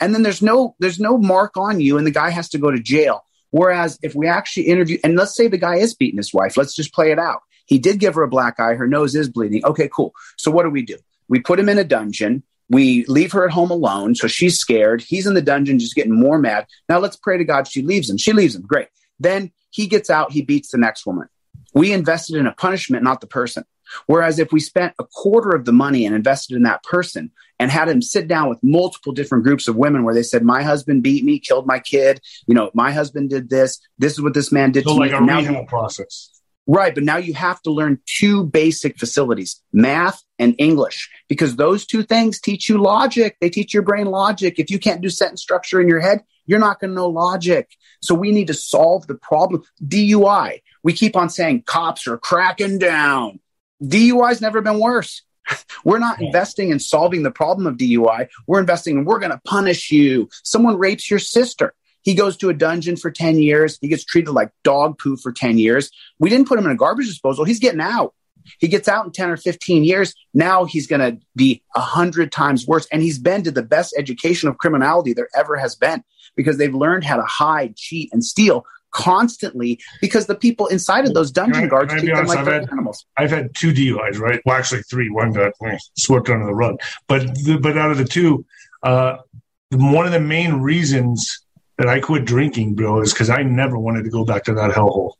And then there's no there's no mark on you and the guy has to go to jail. Whereas if we actually interview and let's say the guy is beating his wife let's just play it out. He did give her a black eye. Her nose is bleeding. Okay cool. So what do we do? We put him in a dungeon we leave her at home alone. So she's scared. He's in the dungeon, just getting more mad. Now let's pray to God she leaves him. She leaves him. Great. Then he gets out. He beats the next woman. We invested in a punishment, not the person. Whereas if we spent a quarter of the money and invested in that person and had him sit down with multiple different groups of women where they said, My husband beat me, killed my kid, you know, my husband did this, this is what this man did so to like me. a rehab process. Right. But now you have to learn two basic facilities, math and English, because those two things teach you logic. They teach your brain logic. If you can't do sentence structure in your head, you're not going to know logic. So we need to solve the problem. DUI. We keep on saying cops are cracking down. DUI's never been worse. We're not investing in solving the problem of DUI. We're investing in we're going to punish you. Someone rapes your sister. He goes to a dungeon for 10 years. He gets treated like dog poo for 10 years. We didn't put him in a garbage disposal. He's getting out. He gets out in 10 or 15 years. Now he's going to be a hundred times worse. And he's been to the best education of criminality there ever has been because they've learned how to hide, cheat, and steal constantly because the people inside of those dungeon I, guards treat them like I've had, animals. I've had two DUIs, right? Well, actually three. One got swept under the rug. But the, but out of the two, uh, one of the main reasons that I quit drinking, bro, is because I never wanted to go back to that hellhole.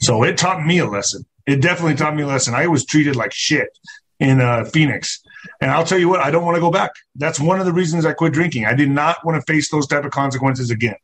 So it taught me a lesson. It definitely taught me a lesson. I was treated like shit in uh, Phoenix. And I'll tell you what, I don't want to go back. That's one of the reasons I quit drinking. I did not want to face those type of consequences again.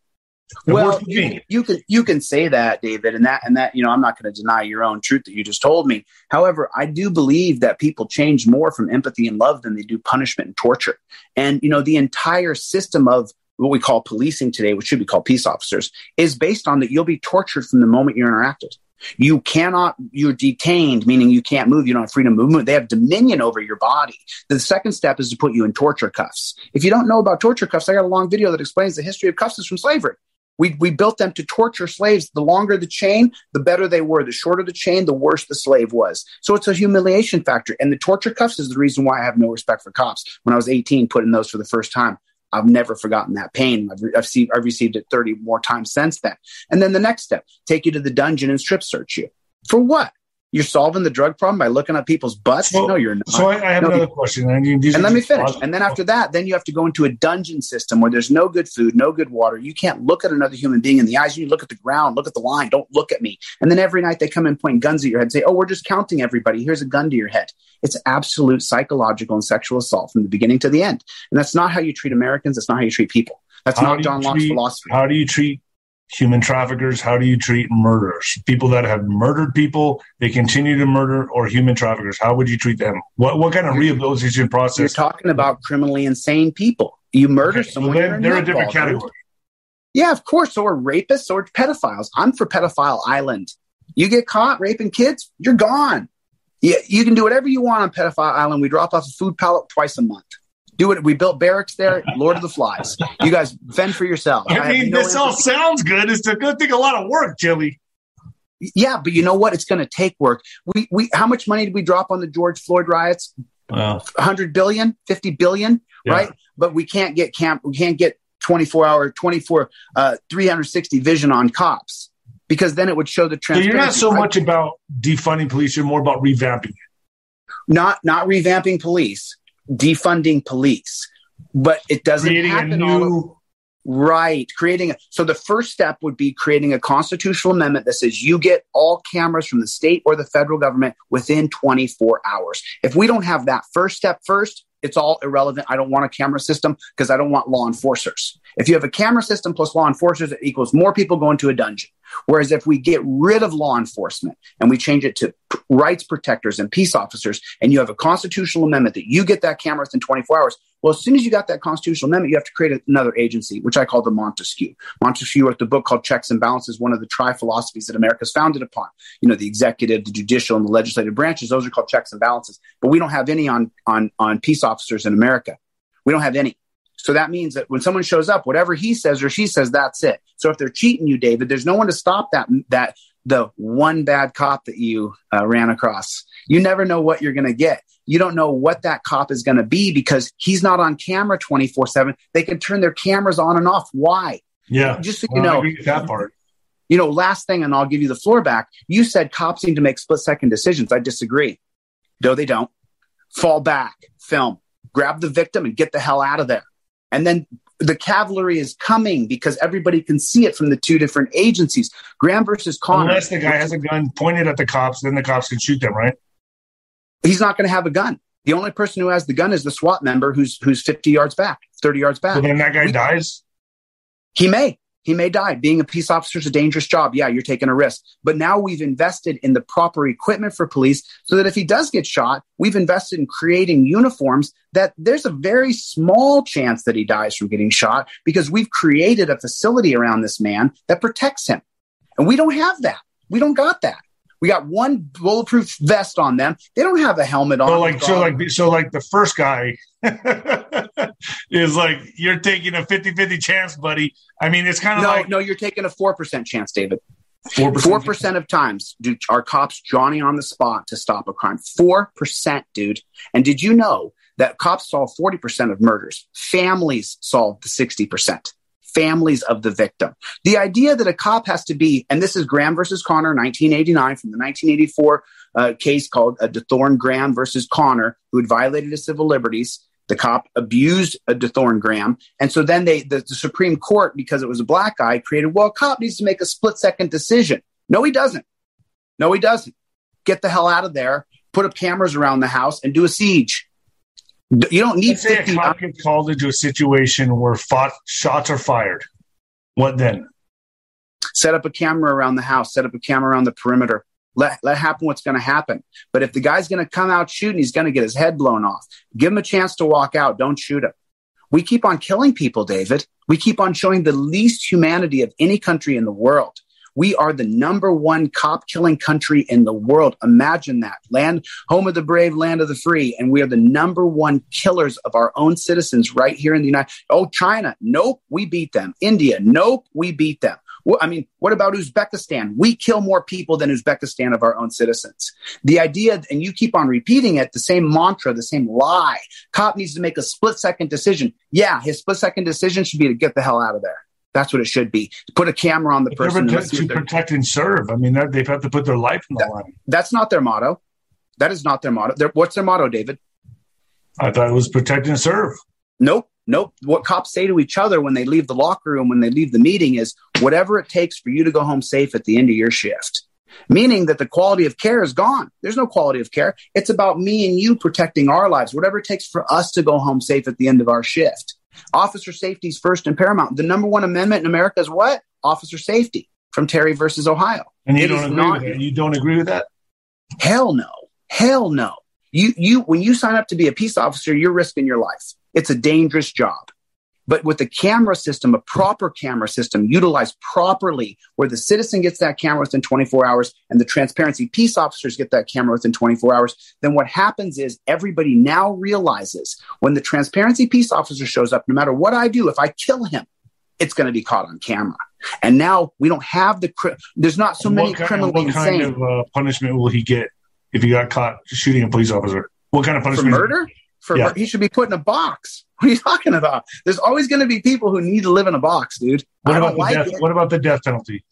It well, you, you, can you can say that, David, and that and that you know I'm not going to deny your own truth that you just told me. However, I do believe that people change more from empathy and love than they do punishment and torture. And you know the entire system of what we call policing today, which should be called peace officers, is based on that you'll be tortured from the moment you're interacted. You cannot, you're detained, meaning you can't move. You don't have freedom of movement. They have dominion over your body. The second step is to put you in torture cuffs. If you don't know about torture cuffs, I got a long video that explains the history of cuffs from slavery. We, we built them to torture slaves. The longer the chain, the better they were. The shorter the chain, the worse the slave was. So it's a humiliation factor. And the torture cuffs is the reason why I have no respect for cops. When I was 18, putting those for the first time, I've never forgotten that pain. I've, I've, I've received it 30 more times since then. And then the next step, take you to the dungeon and strip search you. For what? You're solving the drug problem by looking at people's butts? So, no, you're not. So I, I have no, another question. And, and let me finish. And then after that, then you have to go into a dungeon system where there's no good food, no good water. You can't look at another human being in the eyes. You look at the ground, look at the line. Don't look at me. And then every night they come and point guns at your head and say, oh, we're just counting everybody. Here's a gun to your head. It's absolute psychological and sexual assault from the beginning to the end. And that's not how you treat Americans. That's not how you treat people. That's how not John Locke's philosophy. How do you treat human traffickers? How do you treat murderers? People that have murdered people, they continue to murder, or human traffickers? How would you treat them? What what kind of rehabilitation process? You're talking about criminally insane people. You murder okay, someone, they're, they're a different category. Yeah, of course. Or rapists or pedophiles. I'm for pedophile island. You get caught raping kids, you're gone. You, you can do whatever you want on pedophile island. We drop off a food pallet twice a month do it. We built barracks there. Lord of the Flies. You guys fend for yourself. I, I mean, no this all sounds good. It's going to take a lot of work, Jimmy. Yeah, but you know what? It's going to take work. We we how much money did we drop on the George Floyd riots? Wow. 100 billion, 50 billion, yeah. right? But we can't get camp we can't get 24 hour 24 uh 360 vision on cops because then it would show the transparency. So you're not so much about defunding police, you're more about revamping it. Not not revamping police defunding police, but it doesn't creating happen new... right. Creating a, so the first step would be creating a constitutional amendment that says you get all cameras from the state or the federal government within 24 hours. If we don't have that first step first, it's all irrelevant. I don't want a camera system because I don't want law enforcers. If you have a camera system plus law enforcers, it equals more people going to a dungeon. Whereas if we get rid of law enforcement and we change it to rights protectors and peace officers, and you have a constitutional amendment that you get that camera within 24 hours, well, as soon as you got that constitutional amendment, you have to create another agency, which I call the Montesquieu. Montesquieu wrote the book called Checks and Balances, one of the tri philosophies that America is founded upon. You know, the executive, the judicial, and the legislative branches; those are called checks and balances. But we don't have any on on on peace officers in America. We don't have any. So that means that when someone shows up, whatever he says or she says, that's it. So if they're cheating you, David, there's no one to stop that that the one bad cop that you uh, ran across. You never know what you're going to get. You don't know what that cop is going to be because he's not on camera 24 7. They can turn their cameras on and off. Why? Yeah. Just so you know, that part. You know, last thing, and I'll give you the floor back. You said cops need to make split second decisions. I disagree. No, they don't. Fall back, film, grab the victim, and get the hell out of there. And then the cavalry is coming because everybody can see it from the two different agencies. Graham versus Connor. Unless the guy has a gun pointed at the cops, then the cops can shoot them, right? He's not going to have a gun. The only person who has the gun is the SWAT member who's who's 50 yards back, 30 yards back. So then that guy we, dies? He may. He may die. Being a peace officer is a dangerous job. Yeah, you're taking a risk. But now we've invested in the proper equipment for police so that if he does get shot, we've invested in creating uniforms that there's a very small chance that he dies from getting shot because we've created a facility around this man that protects him. And we don't have that. We don't got that. We got one bulletproof vest on them. They don't have a helmet on. So like, so like, so like the first guy is like, you're taking a 50-50 chance, buddy. I mean, it's kind of no, like no, you're taking a four percent chance, David. Four percent of times do are cops Johnny on the spot to stop a crime. Four percent, dude. And did you know that cops solve forty percent of murders? Families solve the sixty percent families of the victim. The idea that a cop has to be, and this is Graham versus Connor, 1989, from the 1984 uh, case called uh, DeThorne Graham versus Connor, who had violated his civil liberties. The cop abused a uh, DeThorne Graham. And so then they, the, the Supreme Court, because it was a black guy, created, well, a cop needs to make a split second decision. No, he doesn't. No, he doesn't. Get the hell out of there, put up cameras around the house, and do a siege. You don't need Let's 50. Say a cop gets called into a situation where fought, shots are fired. What then? Set up a camera around the house. Set up a camera around the perimeter. Let, let happen what's going to happen. But if the guy's going to come out shooting, he's going to get his head blown off. Give him a chance to walk out. Don't shoot him. We keep on killing people, David. We keep on showing the least humanity of any country in the world. We are the number one cop killing country in the world. Imagine that. Land, home of the brave, land of the free. And we are the number one killers of our own citizens right here in the United Oh, China. Nope. We beat them. India. Nope. We beat them. I mean, what about Uzbekistan? We kill more people than Uzbekistan of our own citizens. The idea, and you keep on repeating it, the same mantra, the same lie. Cop needs to make a split second decision. Yeah, his split second decision should be to get the hell out of there. That's what it should be. Put a camera on the person to protect and serve. I mean, they have had to put their life on the that, line. That's not their motto. That is not their motto. Their, what's their motto, David? I thought it was protect and serve. Nope. Nope. What cops say to each other when they leave the locker room, when they leave the meeting, is whatever it takes for you to go home safe at the end of your shift. Meaning that the quality of care is gone. There's no quality of care. It's about me and you protecting our lives, whatever it takes for us to go home safe at the end of our shift. Officer safety is first and paramount. The number one amendment in America is what? Officer safety from Terry versus Ohio. And you it don't agree not, with that? You don't agree with that? Hell no. Hell no. You you when you sign up to be a peace officer, you're risking your life. It's a dangerous job. But with the camera system, a proper camera system utilized properly, where the citizen gets that camera within 24 hours and the transparency peace officers get that camera within 24 hours, then what happens is everybody now realizes when the transparency peace officer shows up, no matter what I do, if I kill him, it's going to be caught on camera. And now we don't have the, there's not so many kind, criminally what insane. What kind of uh, punishment will he get if he got caught shooting a police officer? What kind of punishment? For murder? For yeah. he should be put in a box. What are you talking about? There's always going to be people who need to live in a box, dude. What about, like death, what about the death penalty?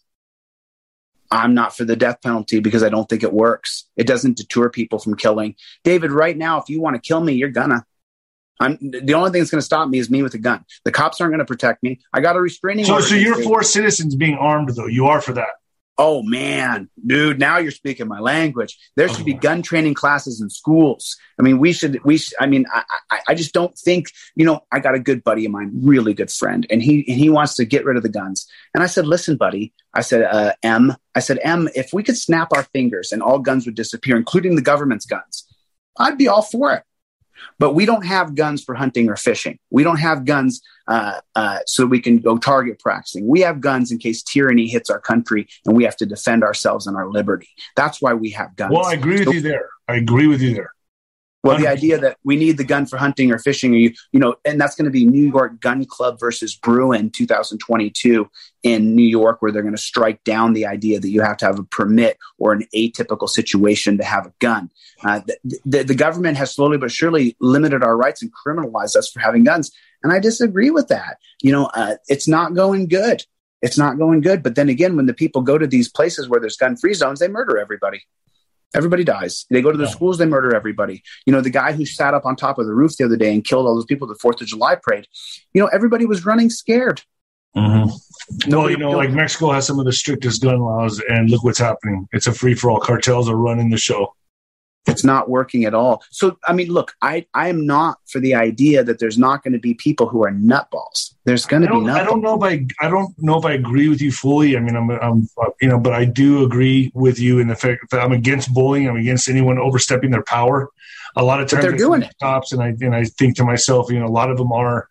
I'm not for the death penalty because I don't think it works. It doesn't deter people from killing. David, right now, if you want to kill me, you're gonna. I'm the only thing that's going to stop me is me with a gun. The cops aren't going to protect me. I got a restraining so, order. So you're for citizens being armed, though. You are for that. Oh man, dude, now you're speaking my language. There should be gun training classes in schools. I mean, we should, we, sh- I mean, I, I, I just don't think, you know, I got a good buddy of mine, really good friend, and he, and he wants to get rid of the guns. And I said, listen, buddy, I said, uh, M, I said, M, if we could snap our fingers and all guns would disappear, including the government's guns, I'd be all for it. But we don't have guns for hunting or fishing. We don't have guns uh, uh, so we can go target practicing. We have guns in case tyranny hits our country and we have to defend ourselves and our liberty. That's why we have guns. Well, I agree with So- you there. I agree with you there. Well, the 100. idea that we need the gun for hunting or fishing, or you, you know, and that's going to be New York Gun Club versus Bruen 2022 in New York, where they're going to strike down the idea that you have to have a permit or an atypical situation to have a gun. Uh, the, the, the government has slowly but surely limited our rights and criminalized us for having guns, and I disagree with that. You know, uh, it's not going good. It's not going good. But then again, when the people go to these places where there's gun-free zones, they murder everybody. Everybody dies. They go to the schools, they murder everybody. You know, the guy who sat up on top of the roof the other day and killed all those people at the Fourth of July parade, you know, everybody was running scared. Mm-hmm. Well, you know, like Mexico has some of the strictest gun laws, and look what's happening. It's a free for all. Cartels are running the show. It's not working at all. So, I mean, look, I, I am not for the idea that there's not going to be people who are nutballs. There's going to be don't, I don't know if I, I don't know if I agree with you fully. I mean, I'm, I'm, you know, but I do agree with you in the fact that I'm against bullying. I'm against anyone overstepping their power. A lot of But times, they're doing it. cops, and I and I think to myself, you know, a lot of them are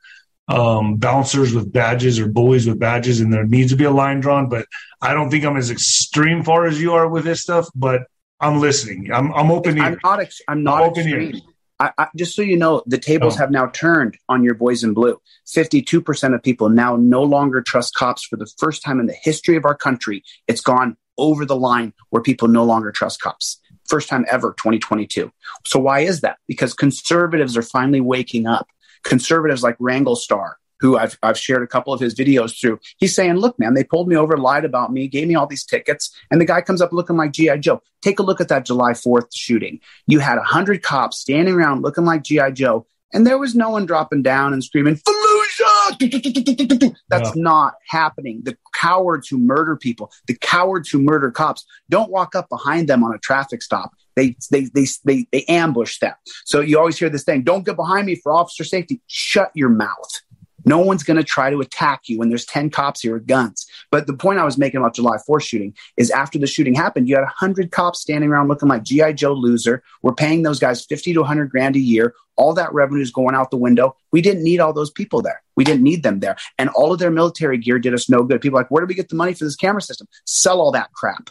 um, bouncers with badges or bullies with badges, and there needs to be a line drawn. But I don't think I'm as extreme far as you are with this stuff. But I'm listening. I'm, I'm open. I'm not. Ex- I'm not I'm open extreme. ears. I, I, just so you know, the tables Oh. have now turned on your boys in blue. 52% of people now no longer trust cops for the first time in the history of our country. It's gone over the line where people no longer trust cops. First time ever, 2022. So why is that? Because conservatives are finally waking up. Conservatives like Wranglerstar, who I've, I've shared a couple of his videos through, he's saying, look, man, they pulled me over, lied about me, gave me all these tickets. And the guy comes up looking like G.I. Joe. Take a look at that July 4th shooting. You had 100 cops standing around looking like G.I. Joe, and there was no one dropping down and screaming, Fallujah! That's not happening. The cowards who murder people, the cowards who murder cops, don't walk up behind them on a traffic stop. They, they, they, they, they ambush them. So you always hear this thing, don't get behind me for officer safety. Shut your mouth. No one's going to try to attack you when there's 10 cops here with guns. But the point I was making about July 4th shooting is after the shooting happened, you had 100 cops standing around looking like G.I. Joe loser. We're paying those guys 50 to 100 grand a year. All that revenue is going out the window. We didn't need all those people there. We didn't need them there. And all of their military gear did us no good. People like, where do we get the money for this camera system? Sell all that crap.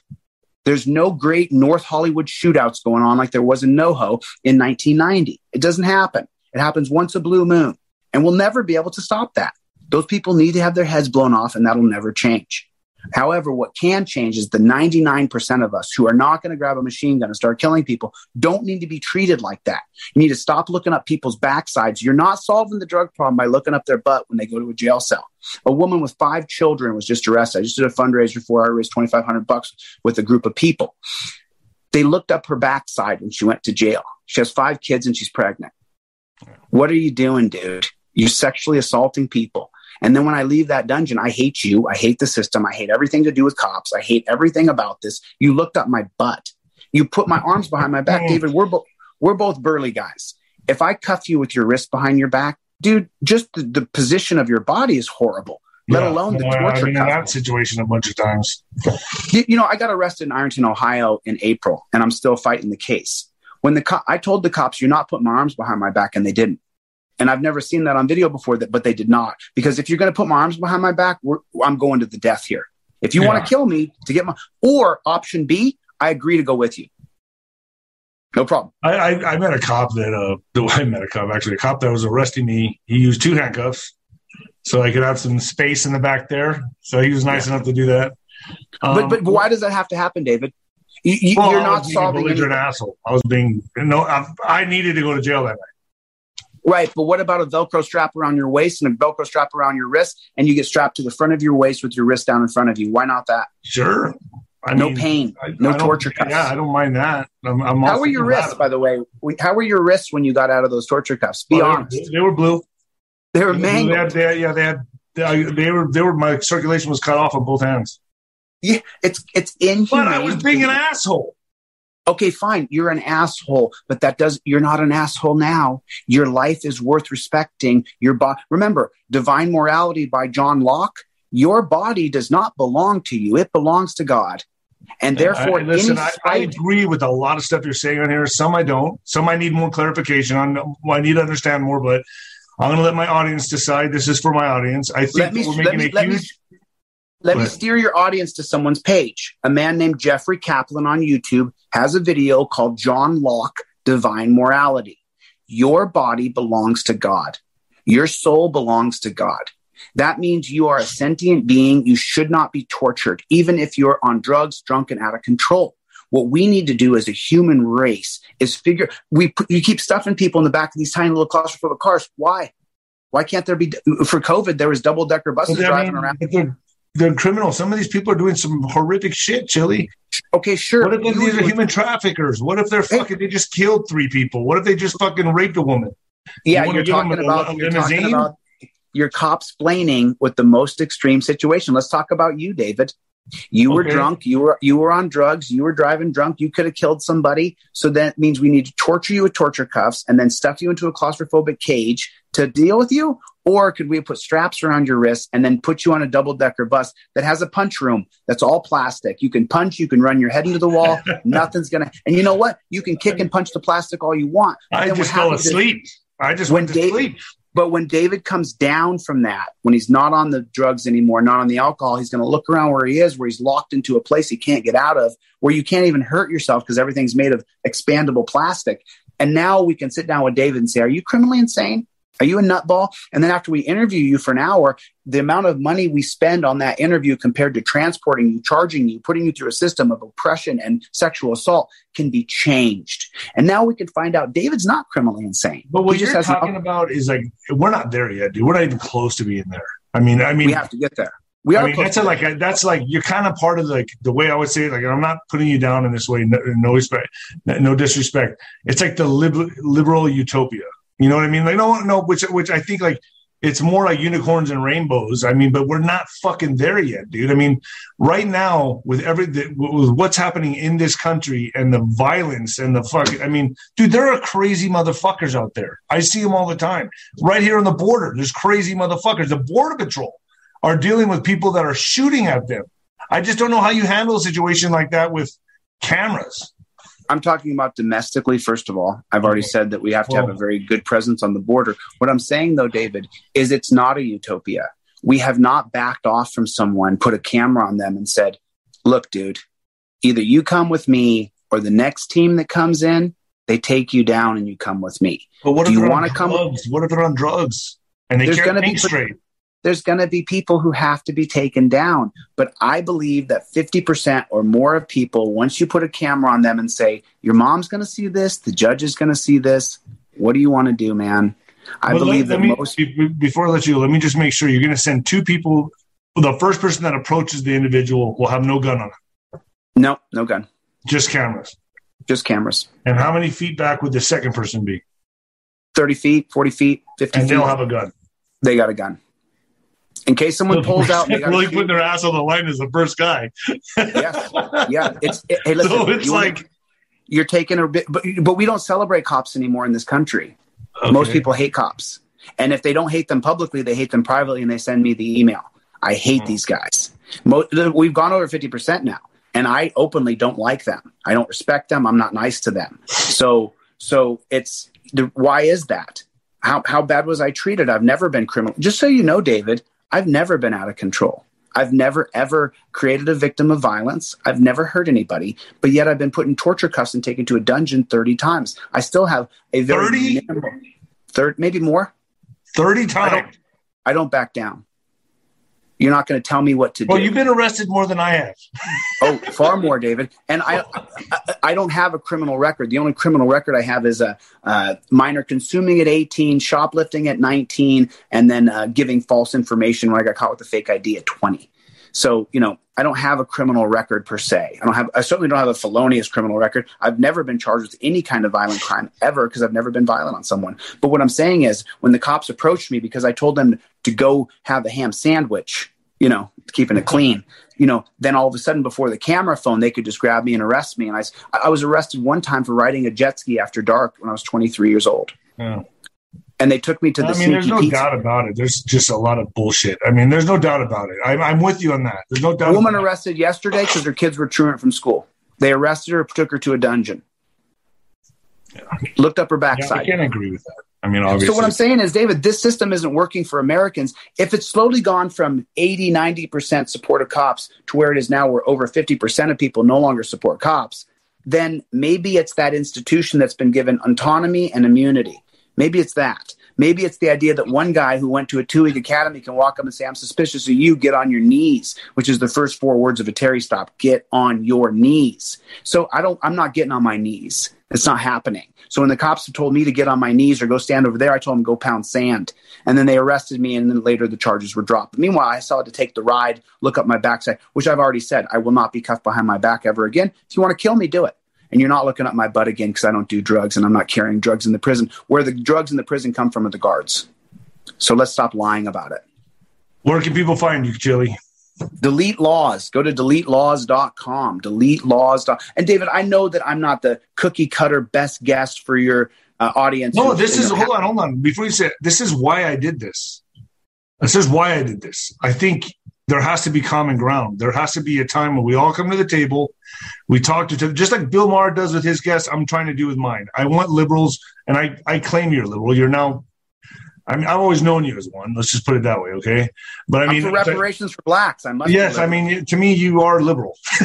There's no great North Hollywood shootouts going on like there was in NoHo in 1990. It doesn't happen. It happens once a blue moon. And we'll never be able to stop that. Those people need to have their heads blown off, and that'll never change. However, what can change is the 99% of us who are not going to grab a machine gun and start killing people don't need to be treated like that. You need to stop looking up people's backsides. You're not solving the drug problem by looking up their butt when they go to a jail cell. A woman with five children was just arrested. I just did a fundraiser for her. I raised 2,500 bucks with a group of people. They looked up her backside when she went to jail. She has five kids and she's pregnant. What are you doing, dude? You're sexually assaulting people. And then when I leave that dungeon, I hate you. I hate the system. I hate everything to do with cops. I hate everything about this. You looked up my butt. You put my arms behind my back. David, we're, bo- we're both burly guys. If I cuff you with your wrist behind your back, dude, just the, the position of your body is horrible, let Yeah. alone the torture. I've been in that situation a bunch of times. You, you know, I got arrested in Ironton, Ohio in April, and I'm still fighting the case. When the co- I told the cops, "You're not putting my arms behind my back," and they didn't. And I've never seen that on video before, that but they did not. Because if you're going to put my arms behind my back, we're, I'm going to the death here. If you want to kill me to get my, or option B, I agree to go with you. No problem. I, I, I met a cop that uh I met a cop actually a cop that was arresting me. He used two handcuffs, so I could have some space in the back there. So he was nice enough to do that. but Um, but why does that have to happen, David? You, you, well, you're I not was being solving a belligerent anything. asshole. I was being no. I, I needed to go to jail that night. Right, but what about a Velcro strap around your waist and a Velcro strap around your wrist, and you get strapped to the front of your waist with your wrist down in front of you? Why not that? Sure. I no mean, pain, I- no I torture cuffs. Yeah, I don't mind that. I'm, I'm How were your wrists, by the way? We- How were your wrists when you got out of those torture cuffs? Be Oh, they were- honest. They were blue. They were They had, they had, yeah, they had. They, they were. They were. My circulation was cut off on both hands. Yeah, it's it's inhumane. But I was being an asshole. Okay, fine. You're an asshole, but that does you're not an asshole now. Your life is worth respecting. Your body. Remember, Divine Morality by John Locke. Your body does not belong to you; it belongs to God. And therefore, I, listen, I, I, agree with a lot of stuff you're saying on here. Some I don't. Some I need more clarification on. I need to understand more. But I'm going to let my audience decide. This is for my audience. I think Let me- we're let making me- a let me- huge. Let Go me steer your audience to someone's page. A man named Jeffrey Kaplan on YouTube has a video called John Locke Divine Morality. Your body belongs to God. Your soul belongs to God. That means you are a sentient being. You should not be tortured, even if you're on drugs, drunk, and out of control. What we need to do as a human race is figure. We put, you keep stuffing people in the back of these tiny little claustrophobic cars. Why? Why can't there be for COVID? There was double decker buses But I driving mean, around. They're, criminals. Some of these people are doing some horrific shit, Chilli. Okay, sure. What if these are human traffickers? What if they're Hey. fucking? They just killed three people. What if they just fucking raped a woman? Yeah, you you're, talking about you're talking about your cops explaining with the most extreme situation. Let's talk about you, David. You were drunk. You were you were on drugs. You were driving drunk. You could have killed somebody. So that means we need to torture you with torture cuffs and then stuff you into a claustrophobic cage to deal with you. Or could we put straps around your wrists and then put you on a double decker bus that has a punch room that's all plastic? You can punch. You can run your head into the wall. Nothing's gonna. And you know what? You can kick and punch the plastic all you want. I just fell happens is- asleep. I just When went to Dave- sleep. But when David comes down from that, when he's not on the drugs anymore, not on the alcohol, he's going to look around where he is, where he's locked into a place he can't get out of, where you can't even hurt yourself because everything's made of expandable plastic. And now we can sit down with David and say, Are you criminally insane? Are you a nutball? And then after we interview you for an hour, the amount of money we spend on that interview compared to transporting you, charging you, putting you through a system of oppression and sexual assault can be changed. And now we can find out David's not criminally insane. But what he you're has an talking about is like we're not there yet, dude. We're not even close to being there. I mean, I mean, we have to get there. We are I mean, close that's a, like a, that's like you're kind of part of like the way I would say it. Like I'm not putting you down in this way. No, no respect, no disrespect. It's like the lib- liberal utopia. You know what I mean? Like no, no. Which which I think like it's more like unicorns and rainbows. I mean, but we're not fucking there yet, dude. I mean, right now with every with what's happening in this country and the violence and the fucking. I mean, dude, there are crazy motherfuckers out there. I see them all the time. Right here on the border, there's crazy motherfuckers. The border patrol are dealing with people that are shooting at them. I just don't know how you handle a situation like that with cameras. I'm talking about domestically, first of all. I've already said that we have to have a very good presence on the border. What I'm saying, though, David, is it's not a utopia. We have not backed off from someone, put a camera on them, and said, look, dude, either you come with me or the next team that comes in, they take you down and you come with me. But what Do if you they're on come- drugs? What if they're on drugs and they There's can't think be- straight? There's going to be people who have to be taken down. But I believe that 50% or more of people, once you put a camera on them and say, your mom's going to see this, the judge is going to see this, what do you want to do, man? I But believe let, that let me, most. before I let you let me just make sure you're going to send two people. The first person that approaches the individual will have no gun on it, No, no gun, just cameras. just cameras. And how many feet back would the second person be? 30 feet, 40 feet, 50 And feet. they'll have a gun. they got a gun. In case someone pulls out, they really putting their ass on the line as the first guy. Yes. Yeah, it's it, hey, listen. so it's you wanna- like you're taking a bit, but but we don't celebrate cops anymore in this country. Most people hate cops. And if they don't hate them publicly, they hate them privately and they send me the email. I hate hmm. these guys. Mo- we've gone over 50% now. And I openly don't like them. I don't respect them. I'm not nice to them. So, so it's the, why is that? How, how bad was I treated? I've never been criminal. Just so you know, David, I've never been out of control. I've never ever created a victim of violence. I've never hurt anybody, but yet I've been put in torture cuffs and taken to a dungeon 30 times. I still have a very 30? minimal, third, maybe more. 30 I times. don't, I don't back down. You're not going to tell me what to Well, do. Well, you've been arrested more than I have. oh, far more, David. And I, I, I don't have a criminal record. The only criminal record I have is a uh, minor consuming at 18, shoplifting at 19, and then uh, giving false information when I got caught with a fake ID at 20. So, you know, I don't have a criminal record per se. I don't have. I certainly don't have a felonious criminal record. I've never been charged with any kind of violent crime ever because I've never been violent on someone. But what I'm saying is, when the cops approached me because I told them to go have a ham sandwich, you know, keeping it clean, you know, then all of a sudden before the camera phone, they could just grab me and arrest me. And I, I was arrested one time for riding a jet ski after dark when I was 23 years old. Yeah. And they took me to the. I mean, there's no pizza. doubt about it. There's just a lot of bullshit. I mean, there's no doubt about it. I'm, I'm with you on that. There's no doubt. A woman arrested yesterday because her kids were truant from school. They arrested her, took her to a dungeon. Yeah. Looked up her backside. Yeah, I can't agree with that. I mean, obviously. So what I'm saying is, David, this system isn't working for Americans. If it's slowly gone from 80, 90% support of cops to where it is now where over 50% of people no longer support cops, then maybe it's that institution that's been given autonomy and immunity. Maybe it's that. Maybe it's the idea that one guy who went to a two week academy can walk up and say, I'm suspicious of you, get on your knees, which is the first four words of a Terry stop get on your knees. So I don't, I'm not getting on my knees. It's not happening. So when the cops told me to get on my knees or go stand over there, I told them go pound sand. And then they arrested me, and then later the charges were dropped. Meanwhile, I saw it to take the ride, look up my backside, which I've already said I will not be cuffed behind my back ever again. If you want to kill me, do it. And you're not looking up my butt again because I don't do drugs and I'm not carrying drugs in the prison. Where the drugs in the prison come from are the guards. So let's stop lying about it. Where can people find you, Chilli? delete lawz go to deletelawz.com delete lawz and david i know that i'm not the cookie cutter best guest for your uh, audience no this is hold on hold on before you say this is why i did this this is why i did this i think there has to be common ground. There has to be a time when we all come to the table. We talk to just like bill maher does with his guests i'm trying to do with mine. I want liberals and i i claim you're liberal. You're now I mean, I've always known you as one. Let's just put it that way, okay? But I mean, for reparations for blacks, I must. Yes, I mean, to me, you are liberal.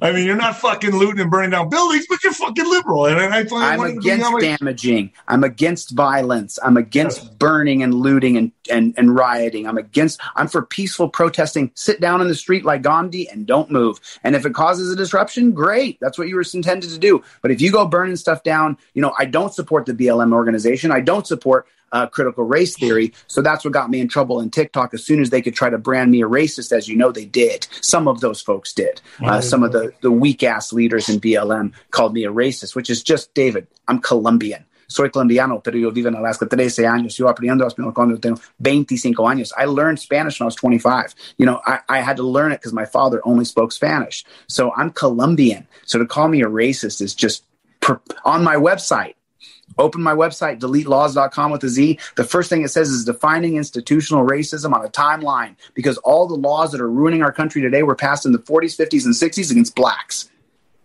I mean, you're not fucking looting and burning down buildings, but you're fucking liberal. And I, I am against damaging. I'm against violence. I'm against yes. burning and looting and, and and rioting. I'm against. I'm for peaceful protesting. Sit down in the street like Gandhi and don't move. And if it causes a disruption, great. That's what you were intended to do. But if you go burning stuff down, you know, I don't support the BLM organization. I don't support uh, critical race theory. So that's what got me in trouble in TikTok. As soon as they could try to brand me a racist, as you know, they did. Some of those folks did. Uh, some of the, the weak ass leaders in BLM called me a racist, which is just, David, I'm Colombian. Soy colombiano, pero yo vivo en Alaska 13 años. Yo aprendiendo español cuando tengo 25 años. I learned Spanish when I was 25. You know, I, I had to learn it because my father only spoke Spanish. So I'm Colombian. So to call me a racist is just per, on my website open my website, deletelawz.com with a Z. The first thing it says is defining institutional racism on a timeline because all the laws that are ruining our country today were passed in the 40s, 50s, and 60s against blacks.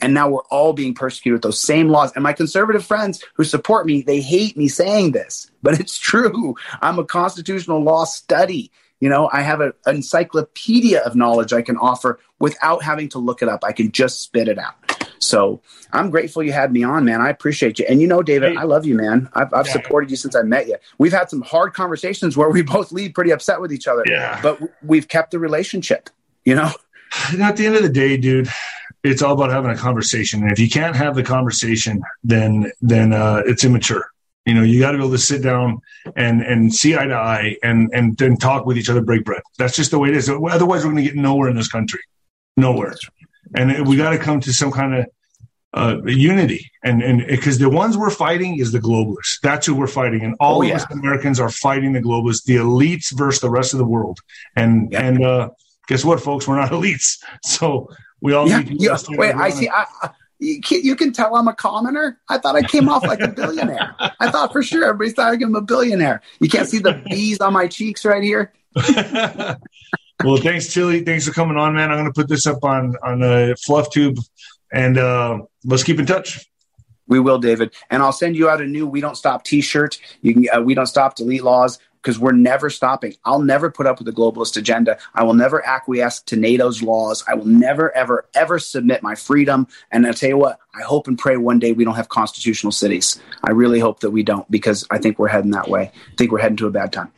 And now we're all being persecuted with those same laws. And my conservative friends who support me, they hate me saying this, but it's true. I'm a constitutional law study. You know, I have an encyclopedia of knowledge I can offer without having to look it up. I can just spit it out. So I'm grateful you had me on, man. I appreciate you. And you know, David, hey. I love you, man. I've, I've yeah. supported you since I met you. We've had some hard conversations where we both leave pretty upset with each other. Yeah. But we've kept the relationship, you know? And at the end of the day, dude, it's all about having a conversation. And if you can't have the conversation, then then uh, it's immature. You know, you got to be able to sit down and and see eye to eye and and then talk with each other, break bread. That's just the way it is. Otherwise, we're going to get nowhere in this country, nowhere. And we got to come to some kind of uh, unity, and and because the ones we're fighting is the globalists. That's who we're fighting, and all oh, yeah. of us Americans are fighting the globalists, the elites versus the rest of the world. And and uh, guess what, folks? We're not elites, so we all yeah, need to. Yeah. Wait, I see. I, I, you, can, you can tell I'm a commoner. I thought I came off like a billionaire. I thought for sure everybody thought I'm a billionaire. You can't see the bees on my cheeks right here. well, thanks, Chilli. Thanks for coming on, man. I'm going to put this up on on the fluff tube and uh, let's keep in touch. We will, David, and I'll send you out a new "We Don't Stop" T-shirt. You can uh, "We Don't Stop" delete lawz because we're never stopping. I'll never put up with the globalist agenda. I will never acquiesce to NATO's laws. I will never, ever, ever submit my freedom. And I'll tell you what, I hope and pray one day we don't have constitutional cities. I really hope that we don't because I think we're heading that way. I think we're heading to a bad time.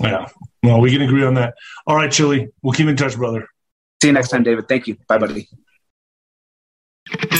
Yeah. Well, we can agree on that. All right, Chilli. We'll keep in touch, brother. See you next time, David. Thank you. Bye, buddy.